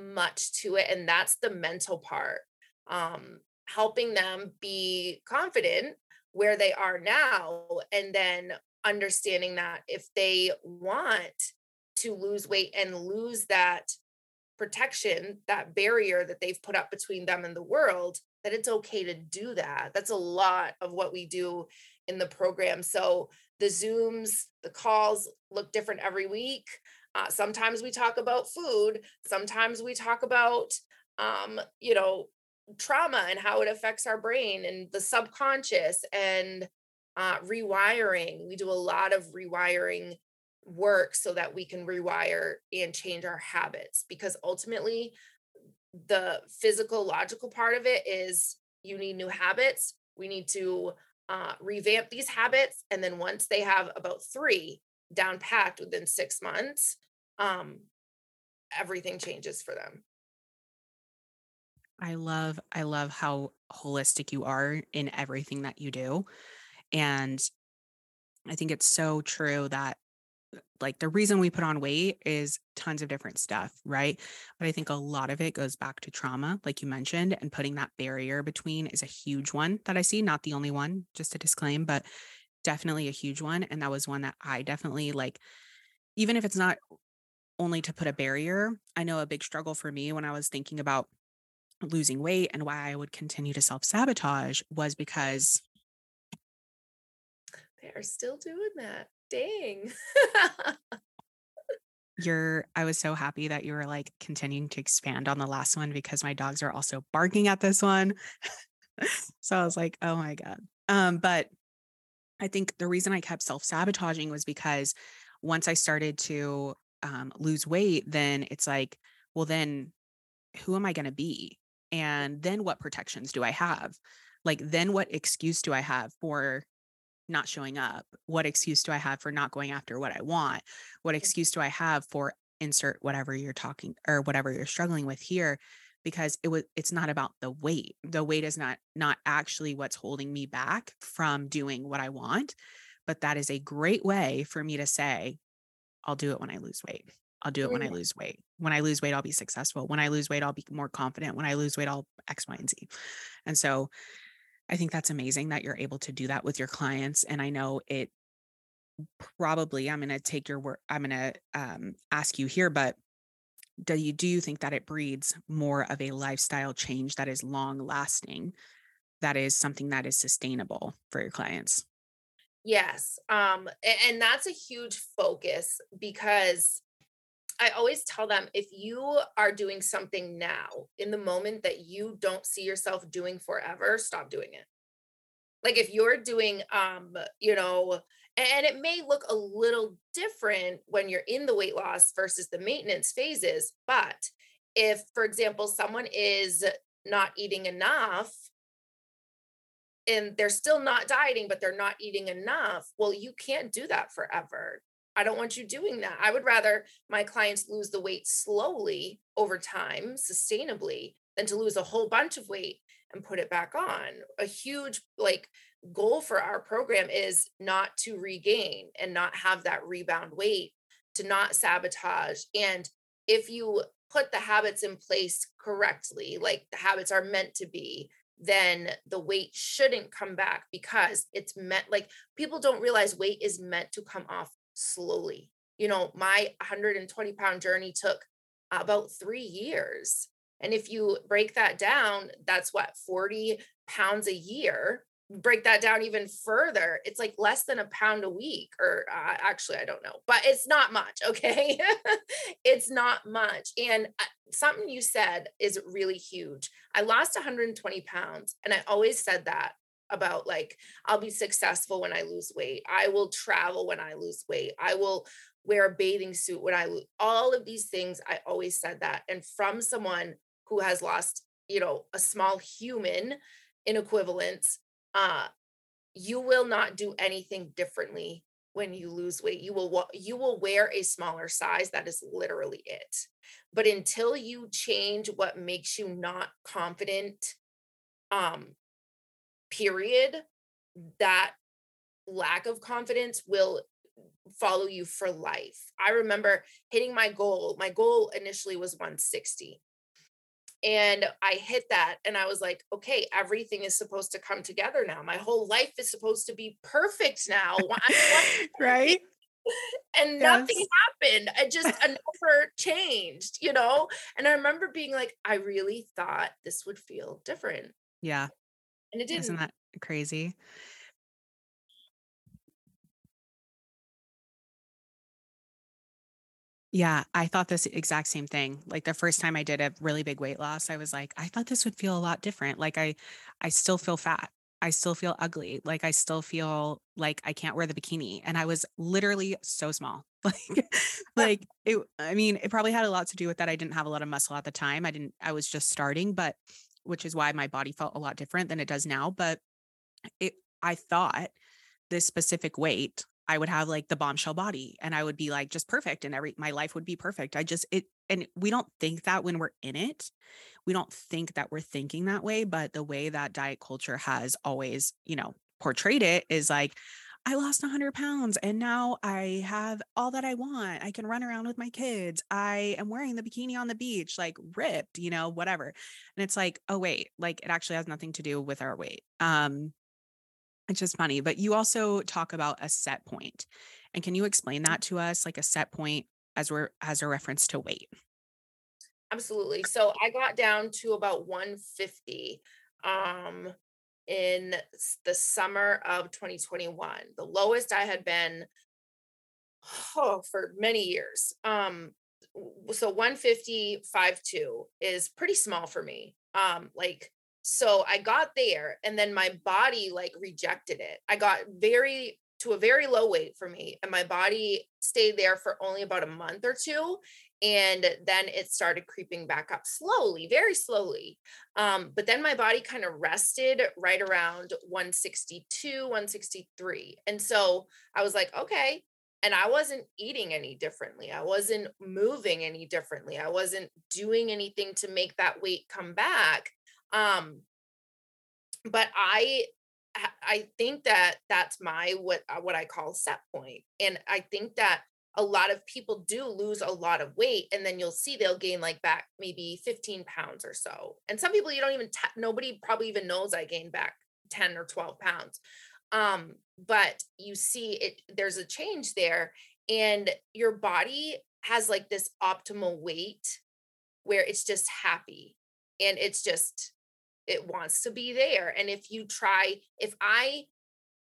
much to it and that's the mental part um helping them be confident where they are now and then understanding that if they want to lose weight and lose that protection, that barrier that they've put up between them and the world, that it's okay to do that. That's a lot of what we do in the program. So the Zooms, the calls look different every week. Uh, sometimes we talk about food. Sometimes we talk about, um, you know, trauma and how it affects our brain and the subconscious and uh, rewiring. We do a lot of rewiring work so that we can rewire and change our habits because ultimately the physical logical part of it is you need new habits we need to uh, revamp these habits and then once they have about three down packed within six months um, everything changes for them. I love i love how holistic you are in everything that you do and i think it's so true that like the reason we put on weight is tons of different stuff, right? But I think a lot of it goes back to trauma, like you mentioned, and putting that barrier between is a huge one that I see, not the only one, just to disclaim, but definitely a huge one. And that was one that I definitely like, even if it's not only to put a barrier, I know a big struggle for me when I was thinking about losing weight and why I would continue to self sabotage was because they are still doing that. Dang. You're I was so happy that you were like continuing to expand on the last one because my dogs are also barking at this one. so I was like, "Oh my god." Um but I think the reason I kept self-sabotaging was because once I started to um, lose weight, then it's like, well, then who am I going to be? And then what protections do I have? Like, then what excuse do I have for not showing up? What excuse do I have for not going after what I want? What excuse do I have for insert whatever you're talking or whatever you're struggling with here? Because it was it's not about the weight. The weight is not not actually what's holding me back from doing what I want. But that is a great way for me to say, I'll do it when I lose weight. I'll do it when I lose weight. When I lose weight, I'll be successful. When I lose weight, I'll be more confident. When I lose weight, I'll X, Y, and Z. And so I think that's amazing that you're able to do that with your clients. And I know it probably, I'm going to take your word, I'm going to um, ask you here, but do you do you think that it breeds more of a lifestyle change that is long lasting that is something that is sustainable for your clients yes um and that's a huge focus because I always tell them if you are doing something now in the moment that you don't see yourself doing forever, stop doing it. Like if you're doing um, you know, and it may look a little different when you're in the weight loss versus the maintenance phases, but if for example someone is not eating enough and they're still not dieting but they're not eating enough, well you can't do that forever I don't want you doing that. I would rather my clients lose the weight slowly over time, sustainably, than to lose a whole bunch of weight and put it back on. A huge like goal for our program is not to regain and not have that rebound weight, to not sabotage. And if you put the habits in place correctly, like the habits are meant to be, then the weight shouldn't come back because it's meant like people don't realize weight is meant to come off slowly. You know, my 120 pound journey took about three years. And if you break that down, that's what 40 pounds a year. Break that down even further, it's like less than a pound a week, or uh, actually, I don't know, but it's not much. Okay. it's not much. And uh, something you said is really huge. I lost 120 pounds, and I always said that about like I'll be successful when I lose weight. I will travel when I lose weight. I will wear a bathing suit when I lose all of these things. I always said that. And from someone who has lost, you know, a small human in equivalence, uh, you will not do anything differently when you lose weight. You will you will wear a smaller size. That is literally it. But until you change what makes you not confident um period, that lack of confidence will follow you for life. I remember hitting my goal. My goal initially was 160. And I hit that and I was like, okay, everything is supposed to come together now. My whole life is supposed to be perfect now. right? and nothing yes. happened. I just a number changed, you know? And I remember being like, I really thought this would feel different. Yeah. And it didn't. Isn't that crazy? Yeah, I thought this exact same thing. Like the first time I did a really big weight loss, I was like, I thought this would feel a lot different. Like I I still feel fat. I still feel ugly. Like I still feel like I can't wear the bikini. And I was literally so small. Like like it I mean, it probably had a lot to do with that. I didn't have a lot of muscle at the time. I didn't I was just starting, but which is why my body felt a lot different than it does now. But it, I thought this specific weight, I would have like the bombshell body and I would be like just perfect and every, my life would be perfect. I just, it, and we don't think that when we're in it, we don't think that we're thinking that way. But the way that diet culture has always, you know, portrayed it is like, I lost 100 pounds and now I have all that I want. I can run around with my kids. I am wearing the bikini on the beach, like ripped, you know, whatever. And it's like, oh, wait, like it actually has nothing to do with our weight. Um, it's just funny. But you also talk about a set point. And can you explain that to us, like a set point as we're as a reference to weight? Absolutely. So I got down to about 150. Um, in the summer of 2021. The lowest I had been oh, for many years. Um, so 150, 5'2 is pretty small for me. Um, like, so I got there and then my body like rejected it. I got very to a very low weight for me and my body stayed there for only about a month or two and then it started creeping back up slowly very slowly um, but then my body kind of rested right around 162 163 and so i was like okay and i wasn't eating any differently i wasn't moving any differently i wasn't doing anything to make that weight come back um, but i i think that that's my what uh, what i call set point and i think that a lot of people do lose a lot of weight and then you'll see they'll gain like back maybe 15 pounds or so. And some people you don't even t- nobody probably even knows i gained back 10 or 12 pounds. Um but you see it there's a change there and your body has like this optimal weight where it's just happy and it's just it wants to be there. And if you try if i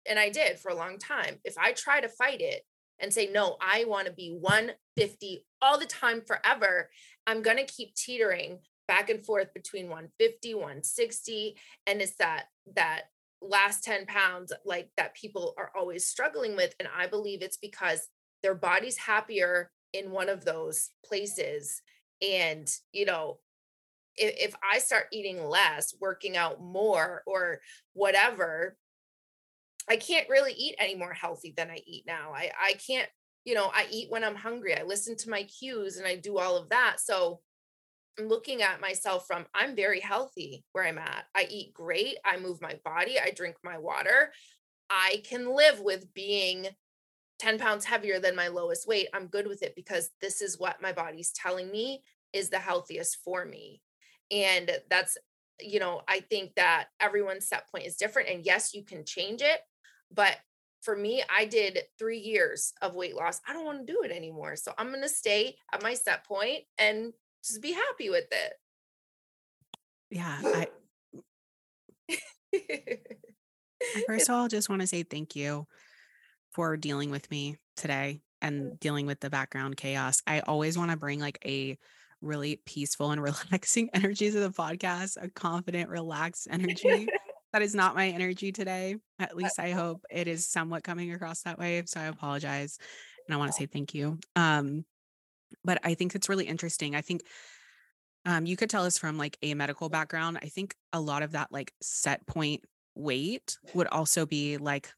and i did for a long time if i try to fight it and say, no, I want to be 150 all the time forever, I'm going to keep teetering back and forth between 150, 160. And it's that, that last 10 pounds like that people are always struggling with. And I believe it's because their body's happier in one of those places. And, you know, if, if I start eating less, working out more, or whatever, I can't really eat any more healthy than I eat now. I I can't, you know, I eat when I'm hungry. I listen to my cues and I do all of that. So I'm looking at myself from I'm very healthy where I'm at. I eat great. I move my body. I drink my water. I can live with being 10 pounds heavier than my lowest weight. I'm good with it because this is what my body's telling me is the healthiest for me. And that's, you know, I think that everyone's set point is different. And yes, you can change it. But for me, I did three years of weight loss. I don't want to do it anymore. So I'm going to stay at my set point and just be happy with it. Yeah. I, first of all, just want to say thank you for dealing with me today and dealing with the background chaos. I always want to bring like a really peaceful and relaxing energy to the podcast, a confident, relaxed energy that is not my energy today. At least I hope it is somewhat coming across that way. So I apologize. And I want to say thank you. Um, but I think it's really interesting. I think um, you could tell us from like a medical background. I think a lot of that like set point weight would also be like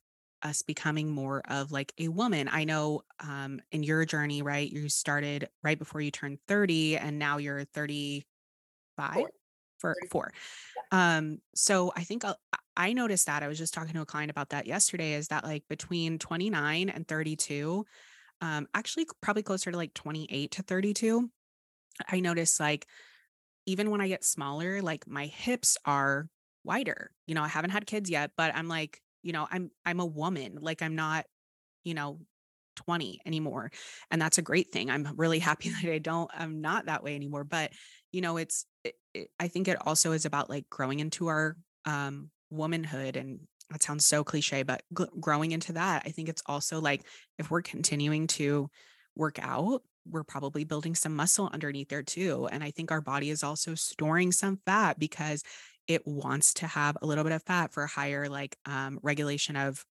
us becoming more of like a woman. I know um in your journey, right? You started right before you turned 30 and now you're 35 for four. Um, so I think I'll, I noticed that I was just talking to a client about that yesterday is that like between 29 and 32, um, actually probably closer to like 28 to 32, I noticed like even when I get smaller, like my hips are wider. You know, I haven't had kids yet, but I'm like, you know, I'm I'm a woman. Like I'm not, you know, 20 anymore. And that's a great thing. I'm really happy that I don't, I'm not that way anymore. But, you know, it's, it, I think it also is about like growing into our um, womanhood. And that sounds so cliche, but growing into that, I think it's also like if we're continuing to work out, we're probably building some muscle underneath there too. And I think our body is also storing some fat because it wants to have a little bit of fat for higher like um, regulation of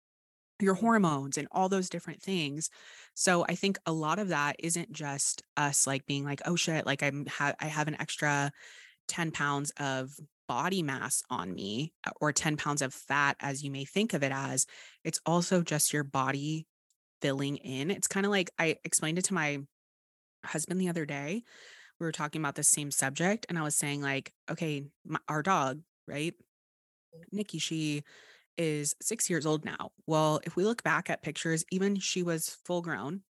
your hormones and all those different things. So I think a lot of that isn't just us like being like, oh shit, like I'm ha- I have an extra 10 pounds of body mass on me uh, or 10 pounds of fat as you may think of it as. It's also just your body filling in. It's kind of like I explained it to my husband the other day. We were talking about the same subject and I was saying like, okay, my, our dog, right? Nikki, she is six years old now. Well, if we look back at pictures, even she was full grown,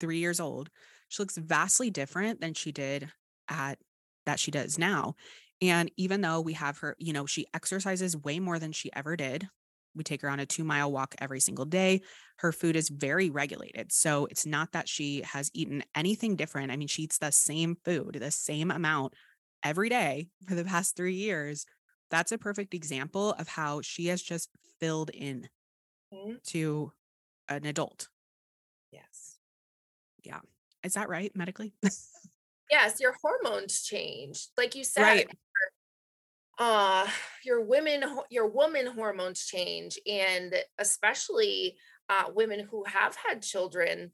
three years old, she looks vastly different than she did at that she does now. And even though we have her, you know, she exercises way more than she ever did. We take her on a two mile walk every single day. Her food is very regulated. So it's not that she has eaten anything different. I mean, she eats the same food, the same amount every day for the past three years. That's a perfect example of how she has just filled in mm-hmm. to an adult. Yes. Yeah. Is that right medically? yes, your hormones change. Like you said, right. uh your women your woman hormones change and especially uh, women who have had children,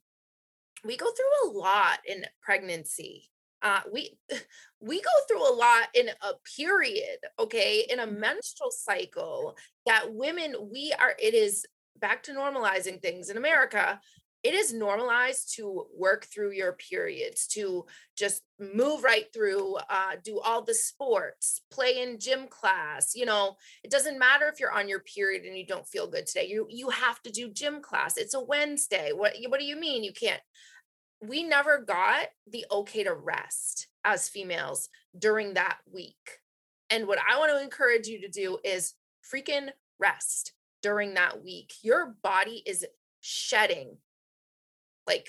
we go through a lot in pregnancy. Uh, we we go through a lot in a period, okay, in a Mm. menstrual cycle that women we are. It is back to normalizing things in America. It is normalized to work through your periods, to just move right through, uh, do all the sports, play in gym class. You know, it doesn't matter if you're on your period and you don't feel good today. You you have to do gym class. It's a Wednesday. What what do you mean you can't? We never got the okay to rest as females during that week. And what I want to encourage you to do is freaking rest during that week. Your body is shedding like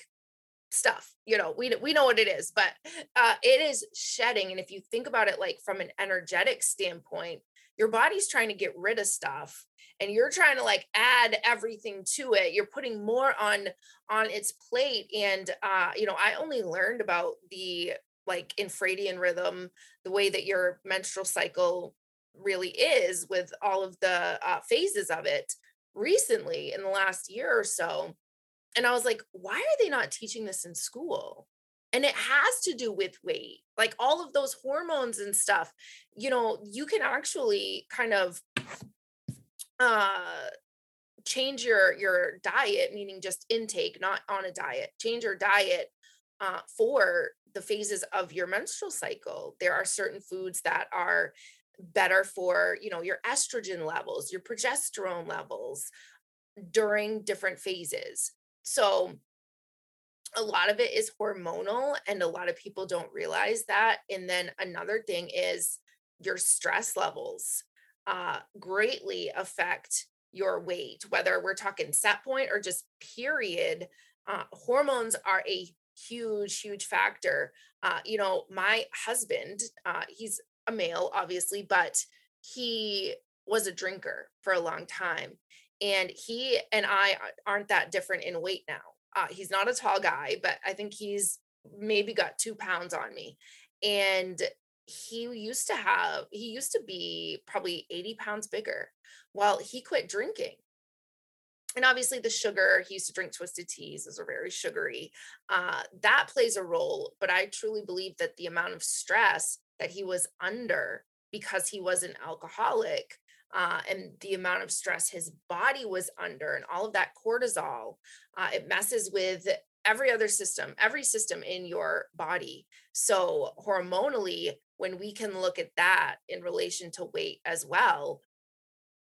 stuff you know we we know what it is but uh it is shedding and if you think about it like from an energetic standpoint your body's trying to get rid of stuff and you're trying to like add everything to it you're putting more on on its plate and uh you know i only learned about the like infradian rhythm the way that your menstrual cycle really is with all of the uh, phases of it recently in the last year or so and I was like, why are they not teaching this in school? And it has to do with weight, like all of those hormones and stuff. You know, you can actually kind of uh change your your diet, meaning just intake, not on a diet. Change your diet uh, for the phases of your menstrual cycle. There are certain foods that are better for, you know, your estrogen levels, your progesterone levels during different phases. So a lot of it is hormonal and a lot of people don't realize that and then another thing is your stress levels uh, greatly affect your weight whether we're talking set point or just period uh, hormones are a huge huge factor. Uh, you know my husband uh, he's a male obviously but he was a drinker for a long time and he and i aren't that different in weight now uh, he's not a tall guy, but I think he's maybe got two pounds on me. And he used to have, he used to be probably 80 pounds bigger. Well, he quit drinking. And obviously, the sugar, he used to drink twisted teas, those are very sugary. Uh, that plays a role. But I truly believe that the amount of stress that he was under because he was an alcoholic uh, and the amount of stress his body was under and all of that cortisol uh, it messes with every other system every system in your body. So hormonally when we can look at that in relation to weight as well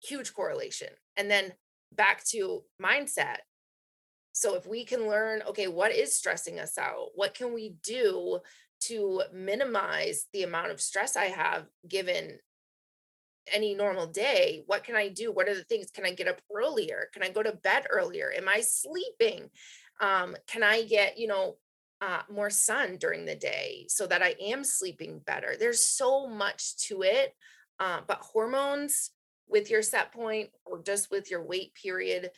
huge correlation. And then back to mindset. So if we can learn okay what is stressing us out? What can we do to minimize the amount of stress i have given any normal day what can i do? What are the things? Can i get up earlier? Can i go to bed earlier? Am i sleeping? Um, can i get you know uh, more sun during the day so that i am sleeping better? There's so much to it uh, but hormones with your set point or just with your weight period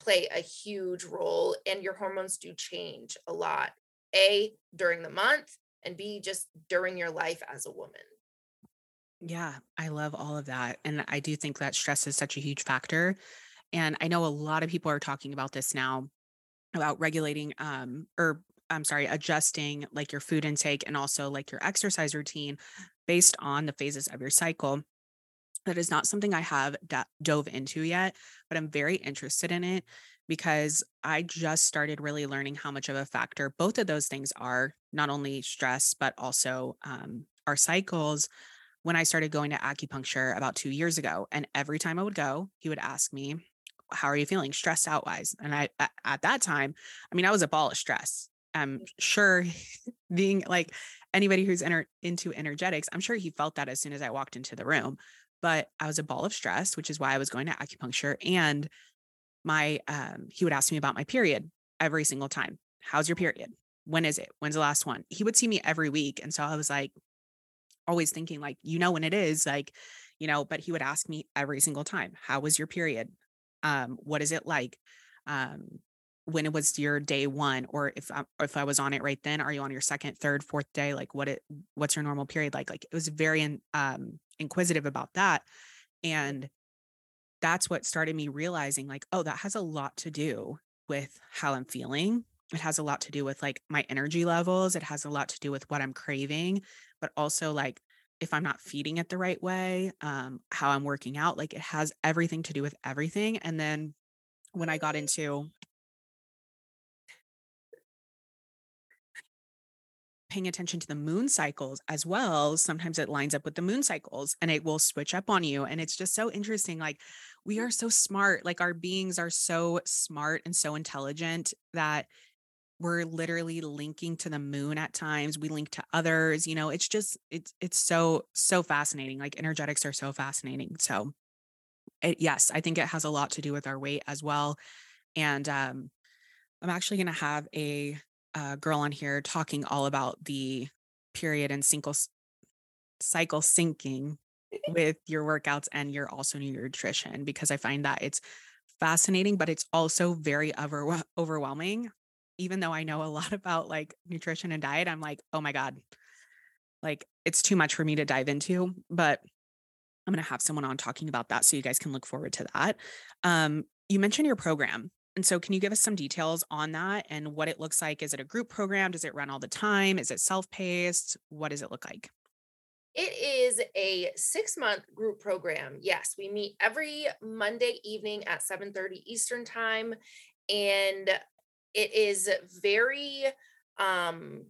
play a huge role and your hormones do change a lot a during the month and b just during your life as a woman Yeah, I love all of that. And I do think that stress is such a huge factor. And I know a lot of people are talking about this now about regulating um or I'm sorry, adjusting like your food intake and also like your exercise routine based on the phases of your cycle. That is not something I have da- dove into yet, but I'm very interested in it because I just started really learning how much of a factor both of those things are, not only stress, but also um, our cycles. When I started going to acupuncture about two years ago, and every time I would go, he would ask me, How are you feeling stressed out wise? And I, at that time, I mean, I was a ball of stress. I'm sure being like anybody who's enter- into energetics, I'm sure he felt that as soon as I walked into the room but I was a ball of stress, which is why I was going to acupuncture. And my, um, he would ask me about my period every single time. How's your period? When is it? When's the last one? He would see me every week. And so I was like, always thinking, like, you know, when it is, like, you know, but he would ask me every single time, how was your period? Um, what is it like? Um, when it was your day one, or if I, if I was on it right then, are you on your second, third, fourth day? Like, what it, what's your normal period like? Like, it was very, in, um, inquisitive about that. And that's what started me realizing like, oh, that has a lot to do with how I'm feeling. It has a lot to do with like my energy levels. It has a lot to do with what I'm craving, but also like if I'm not feeding it the right way, um, how I'm working out. Like it has everything to do with everything. And then when I got into paying attention to the moon cycles as well, sometimes it lines up with the moon cycles and it will switch up on you. And it's just so interesting. Like, we are so smart, like, our beings are so smart and so intelligent that we're literally linking to the moon at times we link to others you know it's just it's it's so so fascinating like energetics are so fascinating so it, yes i think it has a lot to do with our weight as well and um i'm actually going to have a uh, girl on here talking all about the period and cycle cycle syncing with your workouts and your also your nutrition because I find that it's fascinating, but it's also very over- overwhelming. Even though I know a lot about like nutrition and diet, I'm like, oh my God, like it's too much for me to dive into. But I'm going to have someone on talking about that so you guys can look forward to that. Um, you mentioned your program. And so, can you give us some details on that and what it looks like? Is it a group program? Does it run all the time? Is it self paced? What does it look like? It is a six month group program. Yes, we meet every Monday evening at 7 30 Eastern Time. And it is very um,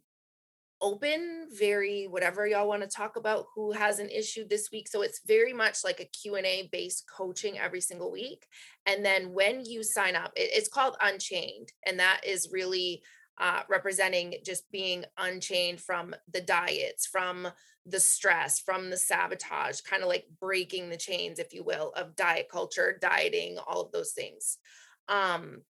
open very whatever y'all want to talk about who has an issue this week. So it's very much like a q&a based coaching every single week. And then when you sign up it, it's called unchained and that is really uh, representing just being unchained from the diets from the stress from the sabotage kind of like breaking the chains if you will of diet culture dieting all of those things. Um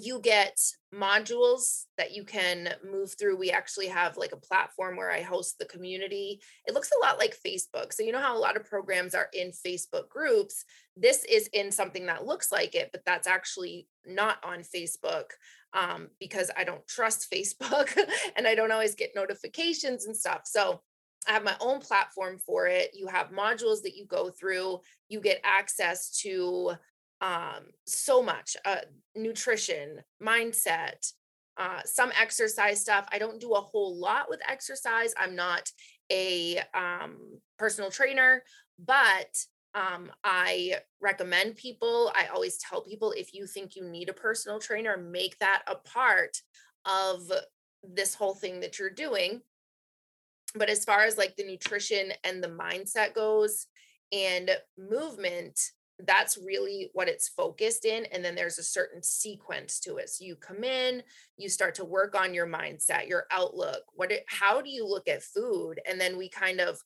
you get modules that you can move through. We actually have like a platform where I host the community. It looks a lot like Facebook. So, you know how a lot of programs are in Facebook groups? This is in something that looks like it, but that's actually not on Facebook um, because I don't trust Facebook and I don't always get notifications and stuff. So, I have my own platform for it. You have modules that you go through. You get access to um, so much uh, nutrition, mindset, uh, some exercise stuff. I don't do a whole lot with exercise. I'm not a um, personal trainer, but um, I recommend people, I always tell people if you think you need a personal trainer, make that a part of this whole thing that you're doing. But as far as like the nutrition and the mindset goes and movement, that's really what it's focused in and then there's a certain sequence to it so you come in you start to work on your mindset your outlook what it, how do you look at food and then we kind of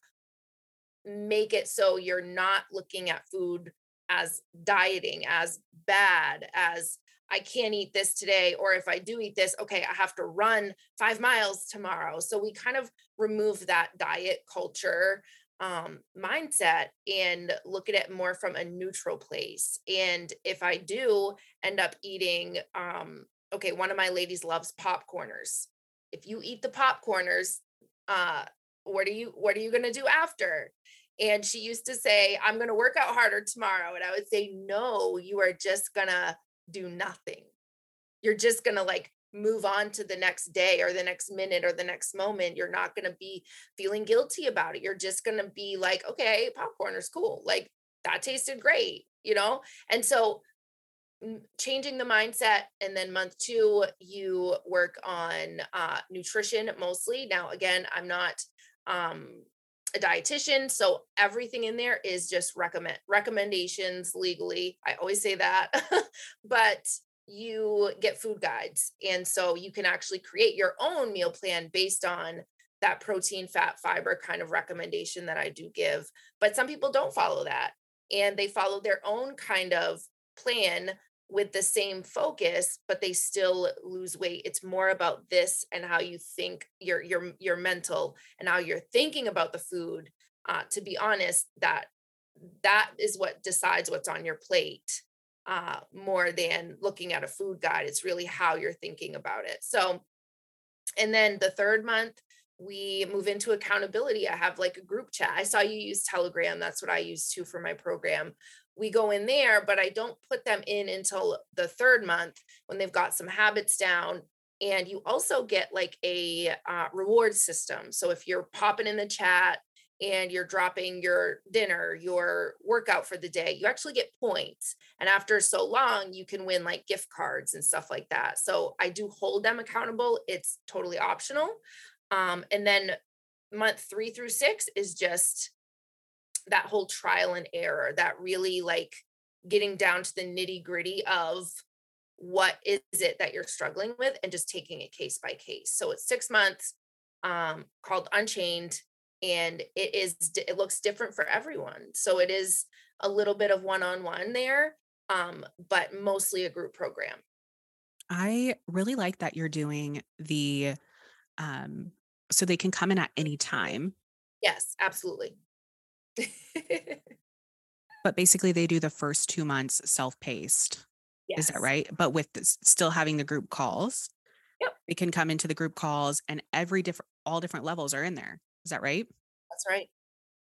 make it so you're not looking at food as dieting as bad as I can't eat this today, or if I do eat this, okay, I have to run five miles tomorrow. So we kind of remove that diet culture um, mindset and look at it more from a neutral place. And if I do end up eating, um, okay, one of my ladies loves popcorners. If you eat the popcorners, uh, what are you what are you gonna do after? And she used to say, I'm gonna work out harder tomorrow. And I would say, No, you are just gonna do nothing. You're just gonna like move on to the next day or the next minute or the next moment. You're not going to be feeling guilty about it. You're just going to be like, okay, popcorn is cool. Like that tasted great, you know? And so changing the mindset and then month two you work on uh, nutrition mostly now again i'm not um, a dietitian so everything in there is just recommend recommendations legally i always say that but you get food guides. And so you can actually create your own meal plan based on that protein, fat, fiber kind of recommendation that I do give. But some people don't follow that and they follow their own kind of plan with the same focus but they still lose weight it's more about this and how you think your your your mental and how you're thinking about the food uh, to be honest that that is what decides what's on your plate uh, more than looking at a food guide. It's really how you're thinking about it. So, and then the third month, we move into accountability. I have like a group chat. I saw you use Telegram. That's what I use too for my program. we go in there, but I don't put them in until the third month when they've got some habits down. And you also get like a uh, reward system. So if you're popping in the chat and you're dropping your dinner, your workout for the day, you actually get points. And after so long, you can win like gift cards and stuff like that. So I do hold them accountable. It's totally optional. Um, and then month three through six is just that whole trial and error, that really like getting down to the nitty gritty of what is it that you're struggling with and just taking it case by case. So it's six months um, called Unchained and it is it looks different for everyone so it is a little bit of one-on-one there um, but mostly a group program. I really like that you're doing the um so they can come in at any time. Yes absolutely. But basically they do the first two months self-paced. Yes. is that right? But with this, still having the group calls. Yep. they can come into the group calls and every different all different levels are in there is that right? That's right.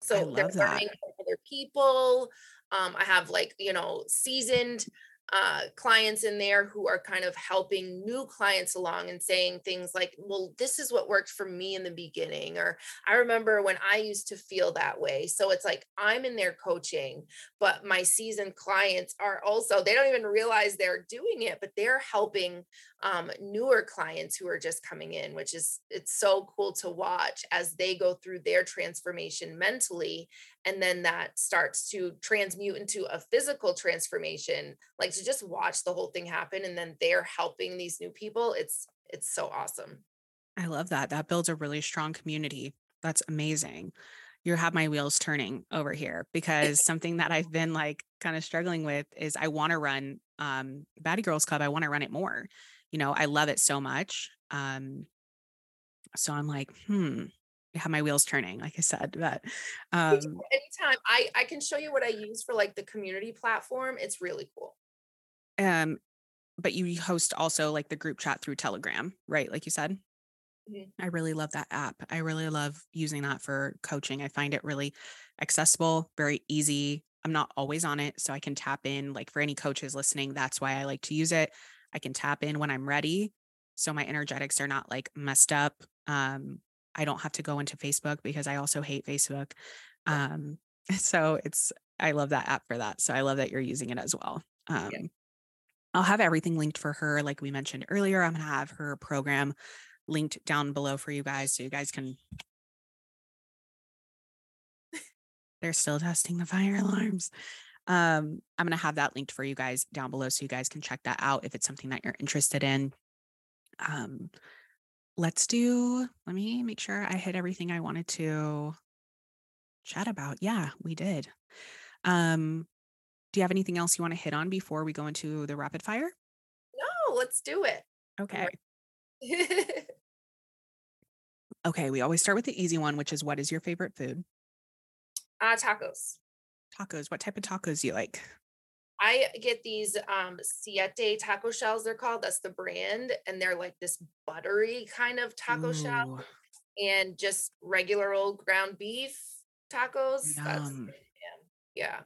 So they're learning from other people. Um, I have like, you know, seasoned uh, clients in there who are kind of helping new clients along and saying things like, well, this is what worked for me in the beginning. Or I remember when I used to feel that way. So it's like I'm in there coaching, but my seasoned clients are also, they don't even realize they're doing it, but they're helping um, newer clients who are just coming in, which is, it's so cool to watch as they go through their transformation mentally. And then that starts to transmute into a physical transformation, like to just watch the whole thing happen. And then they're helping these new people. It's, it's so awesome. I love that. That builds a really strong community. That's amazing. You have my wheels turning over here because something that I've been like kind of struggling with is I want to run um Baddie Girls Club. I want to run it more you know, I love it so much. Um, so I'm like, hmm, I have my wheels turning, like I said. But um, anytime I I can show you what I use for like the community platform. It's really cool. Um, but you host also like the group chat through Telegram, right? Like you said. Mm-hmm. I really love that app. I really love using that for coaching. I find it really accessible, very easy. I'm not always on it, so I can tap in. Like for any coaches listening, that's why I like to use it. I can tap in when I'm ready. So my energetics are not like messed up. Um, I don't have to go into Facebook because I also hate Facebook. Um, so it's, I love that app for that. So I love that you're using it as well. Um, yeah. I'll have everything linked for her. Like we mentioned earlier, I'm going to have her program linked down below for you guys so you guys can. They're still testing the fire alarms. Um, I'm going to have that linked for you guys down below so you guys can check that out if it's something that you're interested in. Um, let's do, let me make sure I hit everything I wanted to chat about. Yeah, we did. Um, do you have anything else you want to hit on before we go into the rapid fire? No, let's do it. Okay. okay, we always start with the easy one, which is what is your favorite food? Uh, tacos. Tacos. What type of tacos do you like? I get these um siete taco shells, they're called. That's the brand. And they're like this buttery kind of taco Ooh. shell and just regular old ground beef tacos. Yum. That's yeah.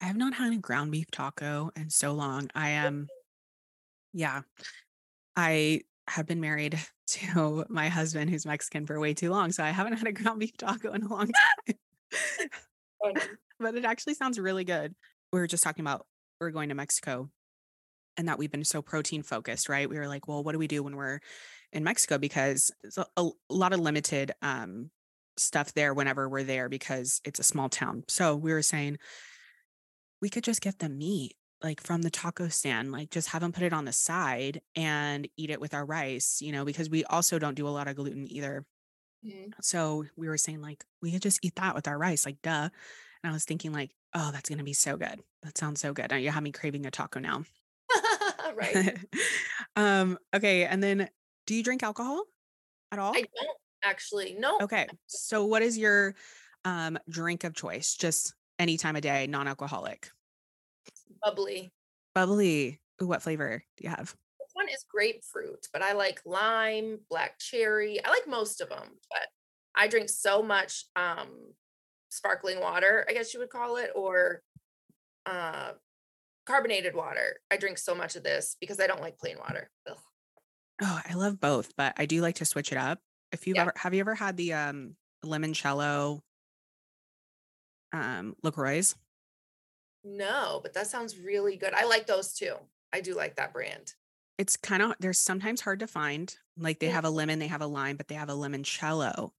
I have not had a ground beef taco in so long. I am, yeah. I have been married to my husband who's Mexican for way too long. So I haven't had a ground beef taco in a long time. But it actually sounds really good. We were just talking about we're going to Mexico and that we've been so protein focused, right? We were like, well, what do we do when we're in Mexico? Because it's a, a lot of limited um, stuff there whenever we're there because it's a small town. So we were saying we could just get the meat like from the taco stand, like just have them put it on the side and eat it with our rice, you know, because we also don't do a lot of gluten either. Mm-hmm. So we were saying like we could just eat that with our rice, like duh. And I was thinking like, oh, that's gonna be so good. That sounds so good. Now you have me craving a taco now. right. um, okay. And then do you drink alcohol at all? I don't actually. No. Okay. So what is your um drink of choice? Just any time of day, non-alcoholic. Bubbly. Bubbly. Ooh, what flavor do you have? This one is grapefruit, but I like lime, black cherry. I like most of them, but I drink so much um sparkling water, I guess you would call it, or uh, carbonated water. I drink so much of this because I don't like plain water. Ugh. Oh, I love both, but I do like to switch it up. If you've Yeah. ever have you ever had the um limoncello um LaCroix? No, but that sounds really good. I like those too. I do like that brand. It's kind of they're sometimes hard to find. Like they Yeah. have a lemon, they have a lime, but they have a limoncello.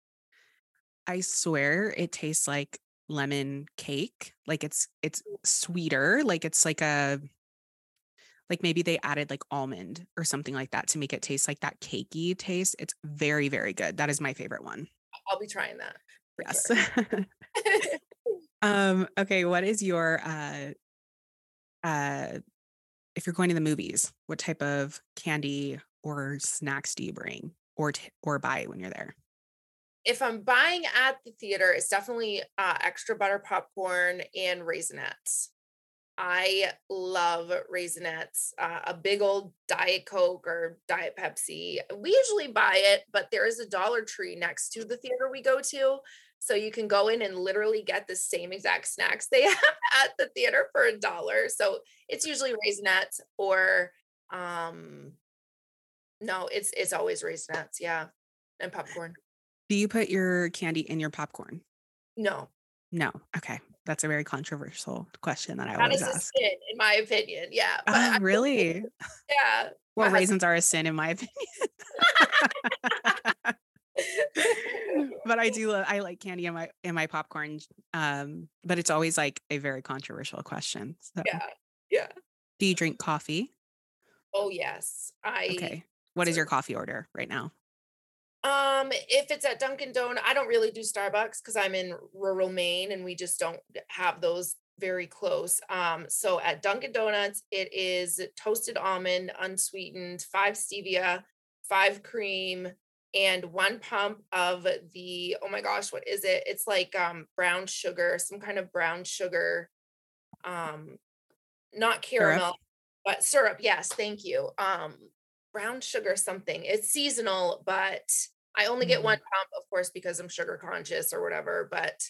I swear it tastes like lemon cake. Like it's it's sweeter, like it's like a like maybe they added like almond or something like that to make it taste like that cakey taste. It's very very good. That is my favorite one. I'll be trying that. Yes. sure. um okay, what is your uh uh if you're going to the movies, what type of candy or snacks do you bring or t- or buy when you're there? If I'm buying at the theater, it's definitely uh, extra butter popcorn and raisinets. I love raisinets. Uh, a big old Diet Coke or Diet Pepsi. We usually buy it, but there is a Dollar Tree next to the theater we go to. So you can go in and literally get the same exact snacks they have at the theater for a dollar. So it's usually raisinets or um no, it's it's always raisinets, yeah. And popcorn. Do you put your candy in your popcorn? No, No. Okay. That's a very controversial question that I that always is a ask. sin, in my opinion. Yeah. But Oh, really? yeah. Well, raisins are a sin in my opinion. but I do lo- I like candy in my in my popcorn. Um, but it's always like a very controversial question. So yeah. Yeah. do you drink coffee? Oh yes. I Okay. What is your coffee order right now? Um if it's at Dunkin' Donut, I don't really do Starbucks because I'm in rural Maine and we just don't have those very close. Um, so at Dunkin' Donuts, it is toasted almond, unsweetened, five stevia, five cream, and one pump of the oh my gosh, what is it? It's like um brown sugar, some kind of brown sugar, um, not caramel, but syrup. Yes, thank you. Um, brown sugar something. It's seasonal, but I only get one pump, of course, because I'm sugar conscious or whatever. But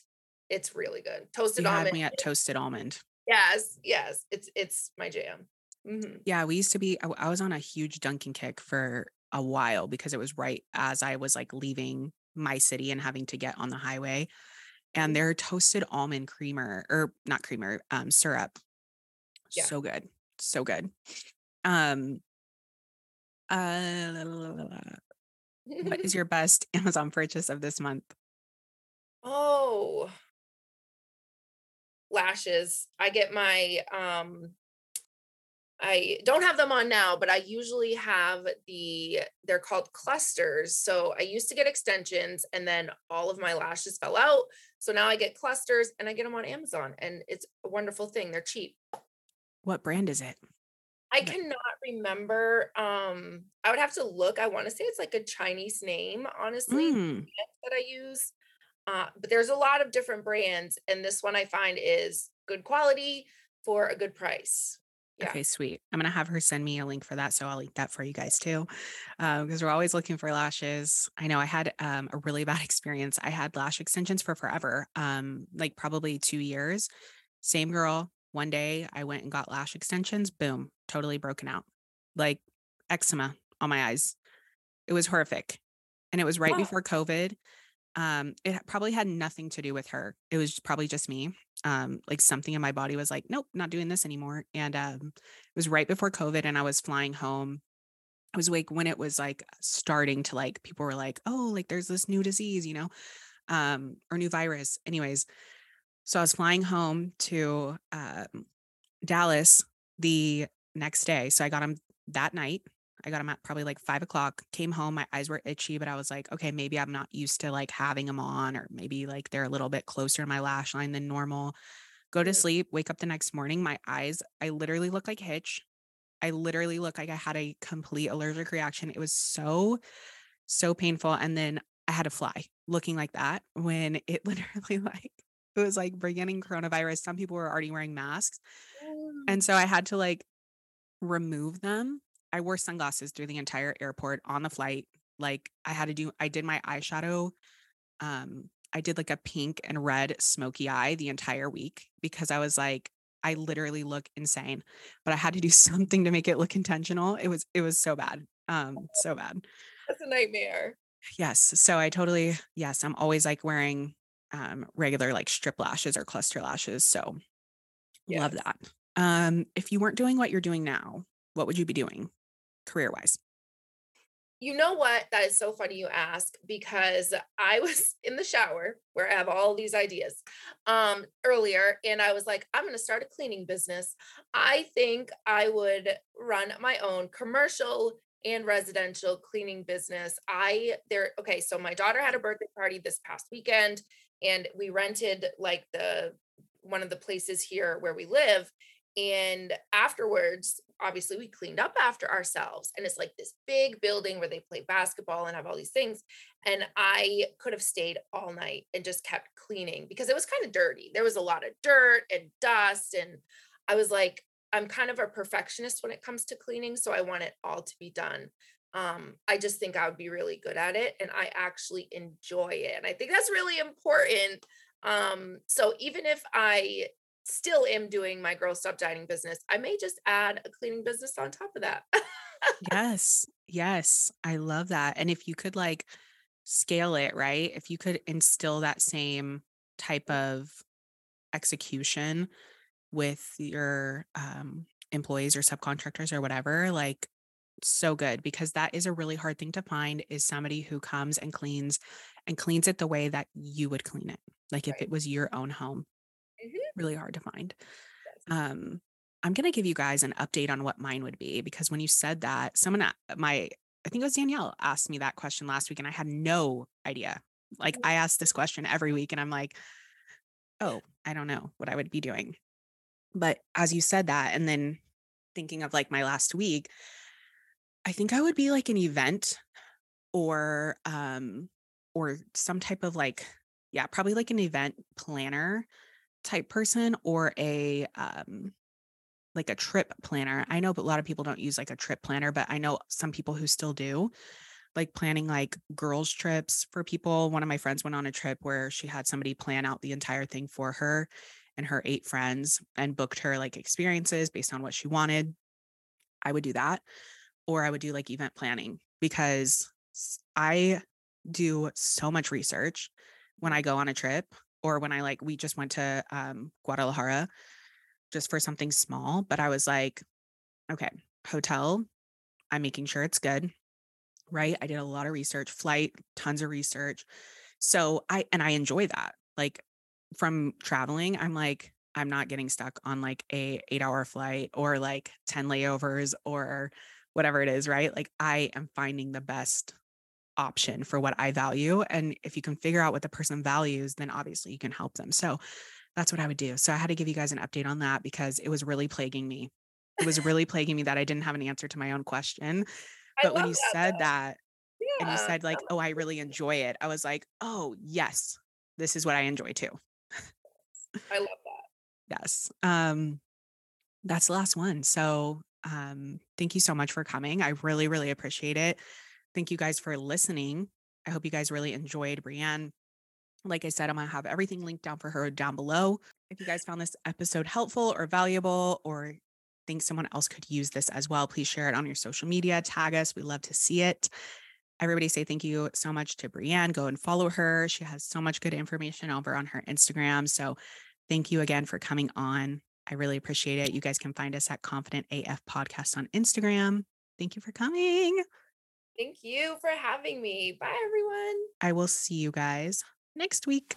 it's really good. Toasted You had almond. me at toasted almond. Yes, yes, it's it's my jam. Mhm. Yeah, we used to be. I, was on a huge Dunkin' kick for a while because it was right as I was like leaving my city and having to get on the highway. And Mhm. their toasted almond creamer or not creamer, um, syrup, Yeah. so good, so good. Um, uh, what is your best Amazon purchase of this month? oh lashes. I get my um I don't have them on now, but I usually have the they're called clusters. So I used to get extensions and then all of my lashes fell out. So now I get clusters and I get them on Amazon and it's a wonderful thing. They're cheap. What brand is it? I cannot remember um I would have to look. I want to say it's like a Chinese name, honestly, Mm, that I use. Uh, but there's a lot of different brands and this one I find is good quality for a good price. Yeah. Okay, sweet. I'm gonna have her send me a link for that, so I'll link that for you guys too, because we're always looking for lashes. I know I had um, a really bad experience. I had lash extensions for forever, um, like probably two years. Same girl. One day I went and got lash extensions. Boom, totally broken out, like eczema on my eyes. It was horrific, and it was right Oh. before COVID. Um, it probably had nothing to do with her. It was probably just me um like something in my body was like nope not doing this anymore and um it was right before covid and i was flying home i was like when it was like starting to like people were like oh like there's this new disease you know um or new virus anyways so i was flying home to um dallas the next day so i got him that night I got them at probably like five o'clock. Came home, my eyes were itchy, but I was like, okay, maybe I'm not used to like having them on, or maybe like they're a little bit closer to my lash line than normal. Go to sleep, wake up the next morning. My eyes, I literally look like Hitch. I literally look like I had a complete allergic reaction. It was so, so painful. And then I had to fly looking like that when it literally like it was like beginning coronavirus. Some people were already wearing masks. And so I had to like remove them. I wore sunglasses through the entire airport on the flight. Like I had to do I did my eyeshadow. Um I did like a pink and red smoky eye the entire week because I was like I literally look insane, but I had to do something to make it look intentional. It was it was so bad. Um so bad. That's a nightmare. Yes. So I totally yes, I'm always like wearing um regular like strip lashes or cluster lashes. So yes. love that. Um if you weren't doing what you're doing now, what would you be doing career-wise? You know what? That is so funny you ask because I was in the shower where I have all these ideas um earlier and I was like I'm going to start a cleaning business. I think I would run my own commercial and residential cleaning business. I there okay, so my daughter had a birthday party this past weekend and we rented like the one of the places here where we live and afterwards obviously we cleaned up after ourselves and it's like this big building where they play basketball and have all these things and i could have stayed all night and just kept cleaning because it was kind of dirty. There was a lot of dirt and dust and i was like i'm kind of a perfectionist when it comes to cleaning so i want it all to be done um, i just think i would be really good at it and i actually enjoy it and i think that's really important um, so even if I still am doing my girl stop dieting business. I may just add a cleaning business on top of that. yes. Yes. I love that. And if you could like scale it, right? If you could instill that same type of execution with your um, employees or subcontractors or whatever, like so good because that is a really hard thing to find is somebody who comes and cleans and cleans it the way that you would clean it. Like right. if it was your own home mm-hmm. really hard to find. Um, I'm going to give you guys an update on what mine would be because when you said that, someone, my, I think it was Danielle asked me that question last week and I had no idea. Like I ask this question every week and I'm like, oh, I don't know what I would be doing. But as you said that, and then thinking of like my last week, I think I would be like an event or, um, or some type of like, yeah, probably like an event planner type person or a um like a trip planner. I know but a lot of people don't use like a trip planner, but I know some people who still do like planning like girls trips for people. One of my friends went on a trip where she had somebody plan out the entire thing for her and her eight friends and booked her like experiences based on what she wanted. I would do that or I would do like event planning because I do so much research when I go on a trip or when I like we just went to um, Guadalajara just for something small, but I was like, okay, hotel, I'm making sure it's good. Right? I did a lot of research, flight, tons of research. So I and I enjoy that. Like from traveling, I'm like I'm not getting stuck on like a 8-hour flight or like 10 layovers or whatever it is, right? Like I am finding the best option for what I value. And if you can figure out what the person values, then obviously you can help them. So that's what I would do. So I had to give you guys an update on that because it was really plaguing me. It was really plaguing me that I didn't have an answer to my own question. But when you that, said though. that, yeah. and you said like, "Oh, I really enjoy it," I was like, "Oh, yes, this is what I enjoy too." I love that. yes. Um, that's the last one. So, um, thank you so much for coming. I really, really appreciate it. Thank you guys for listening. I hope you guys really enjoyed Breann. Like I said, I'm going to have everything linked down for her down below. If you guys found this episode helpful or valuable or think someone else could use this as well, please share it on your social media, tag us. We love to see it. Everybody say thank you so much to Breann. Go and follow her. She has so much good information over on her Instagram. So thank you again for coming on. I really appreciate it. You guys can find us at Confident AF Podcast on Instagram. Thank you for coming. Thank you for having me. Bye, everyone. I will see you guys next week.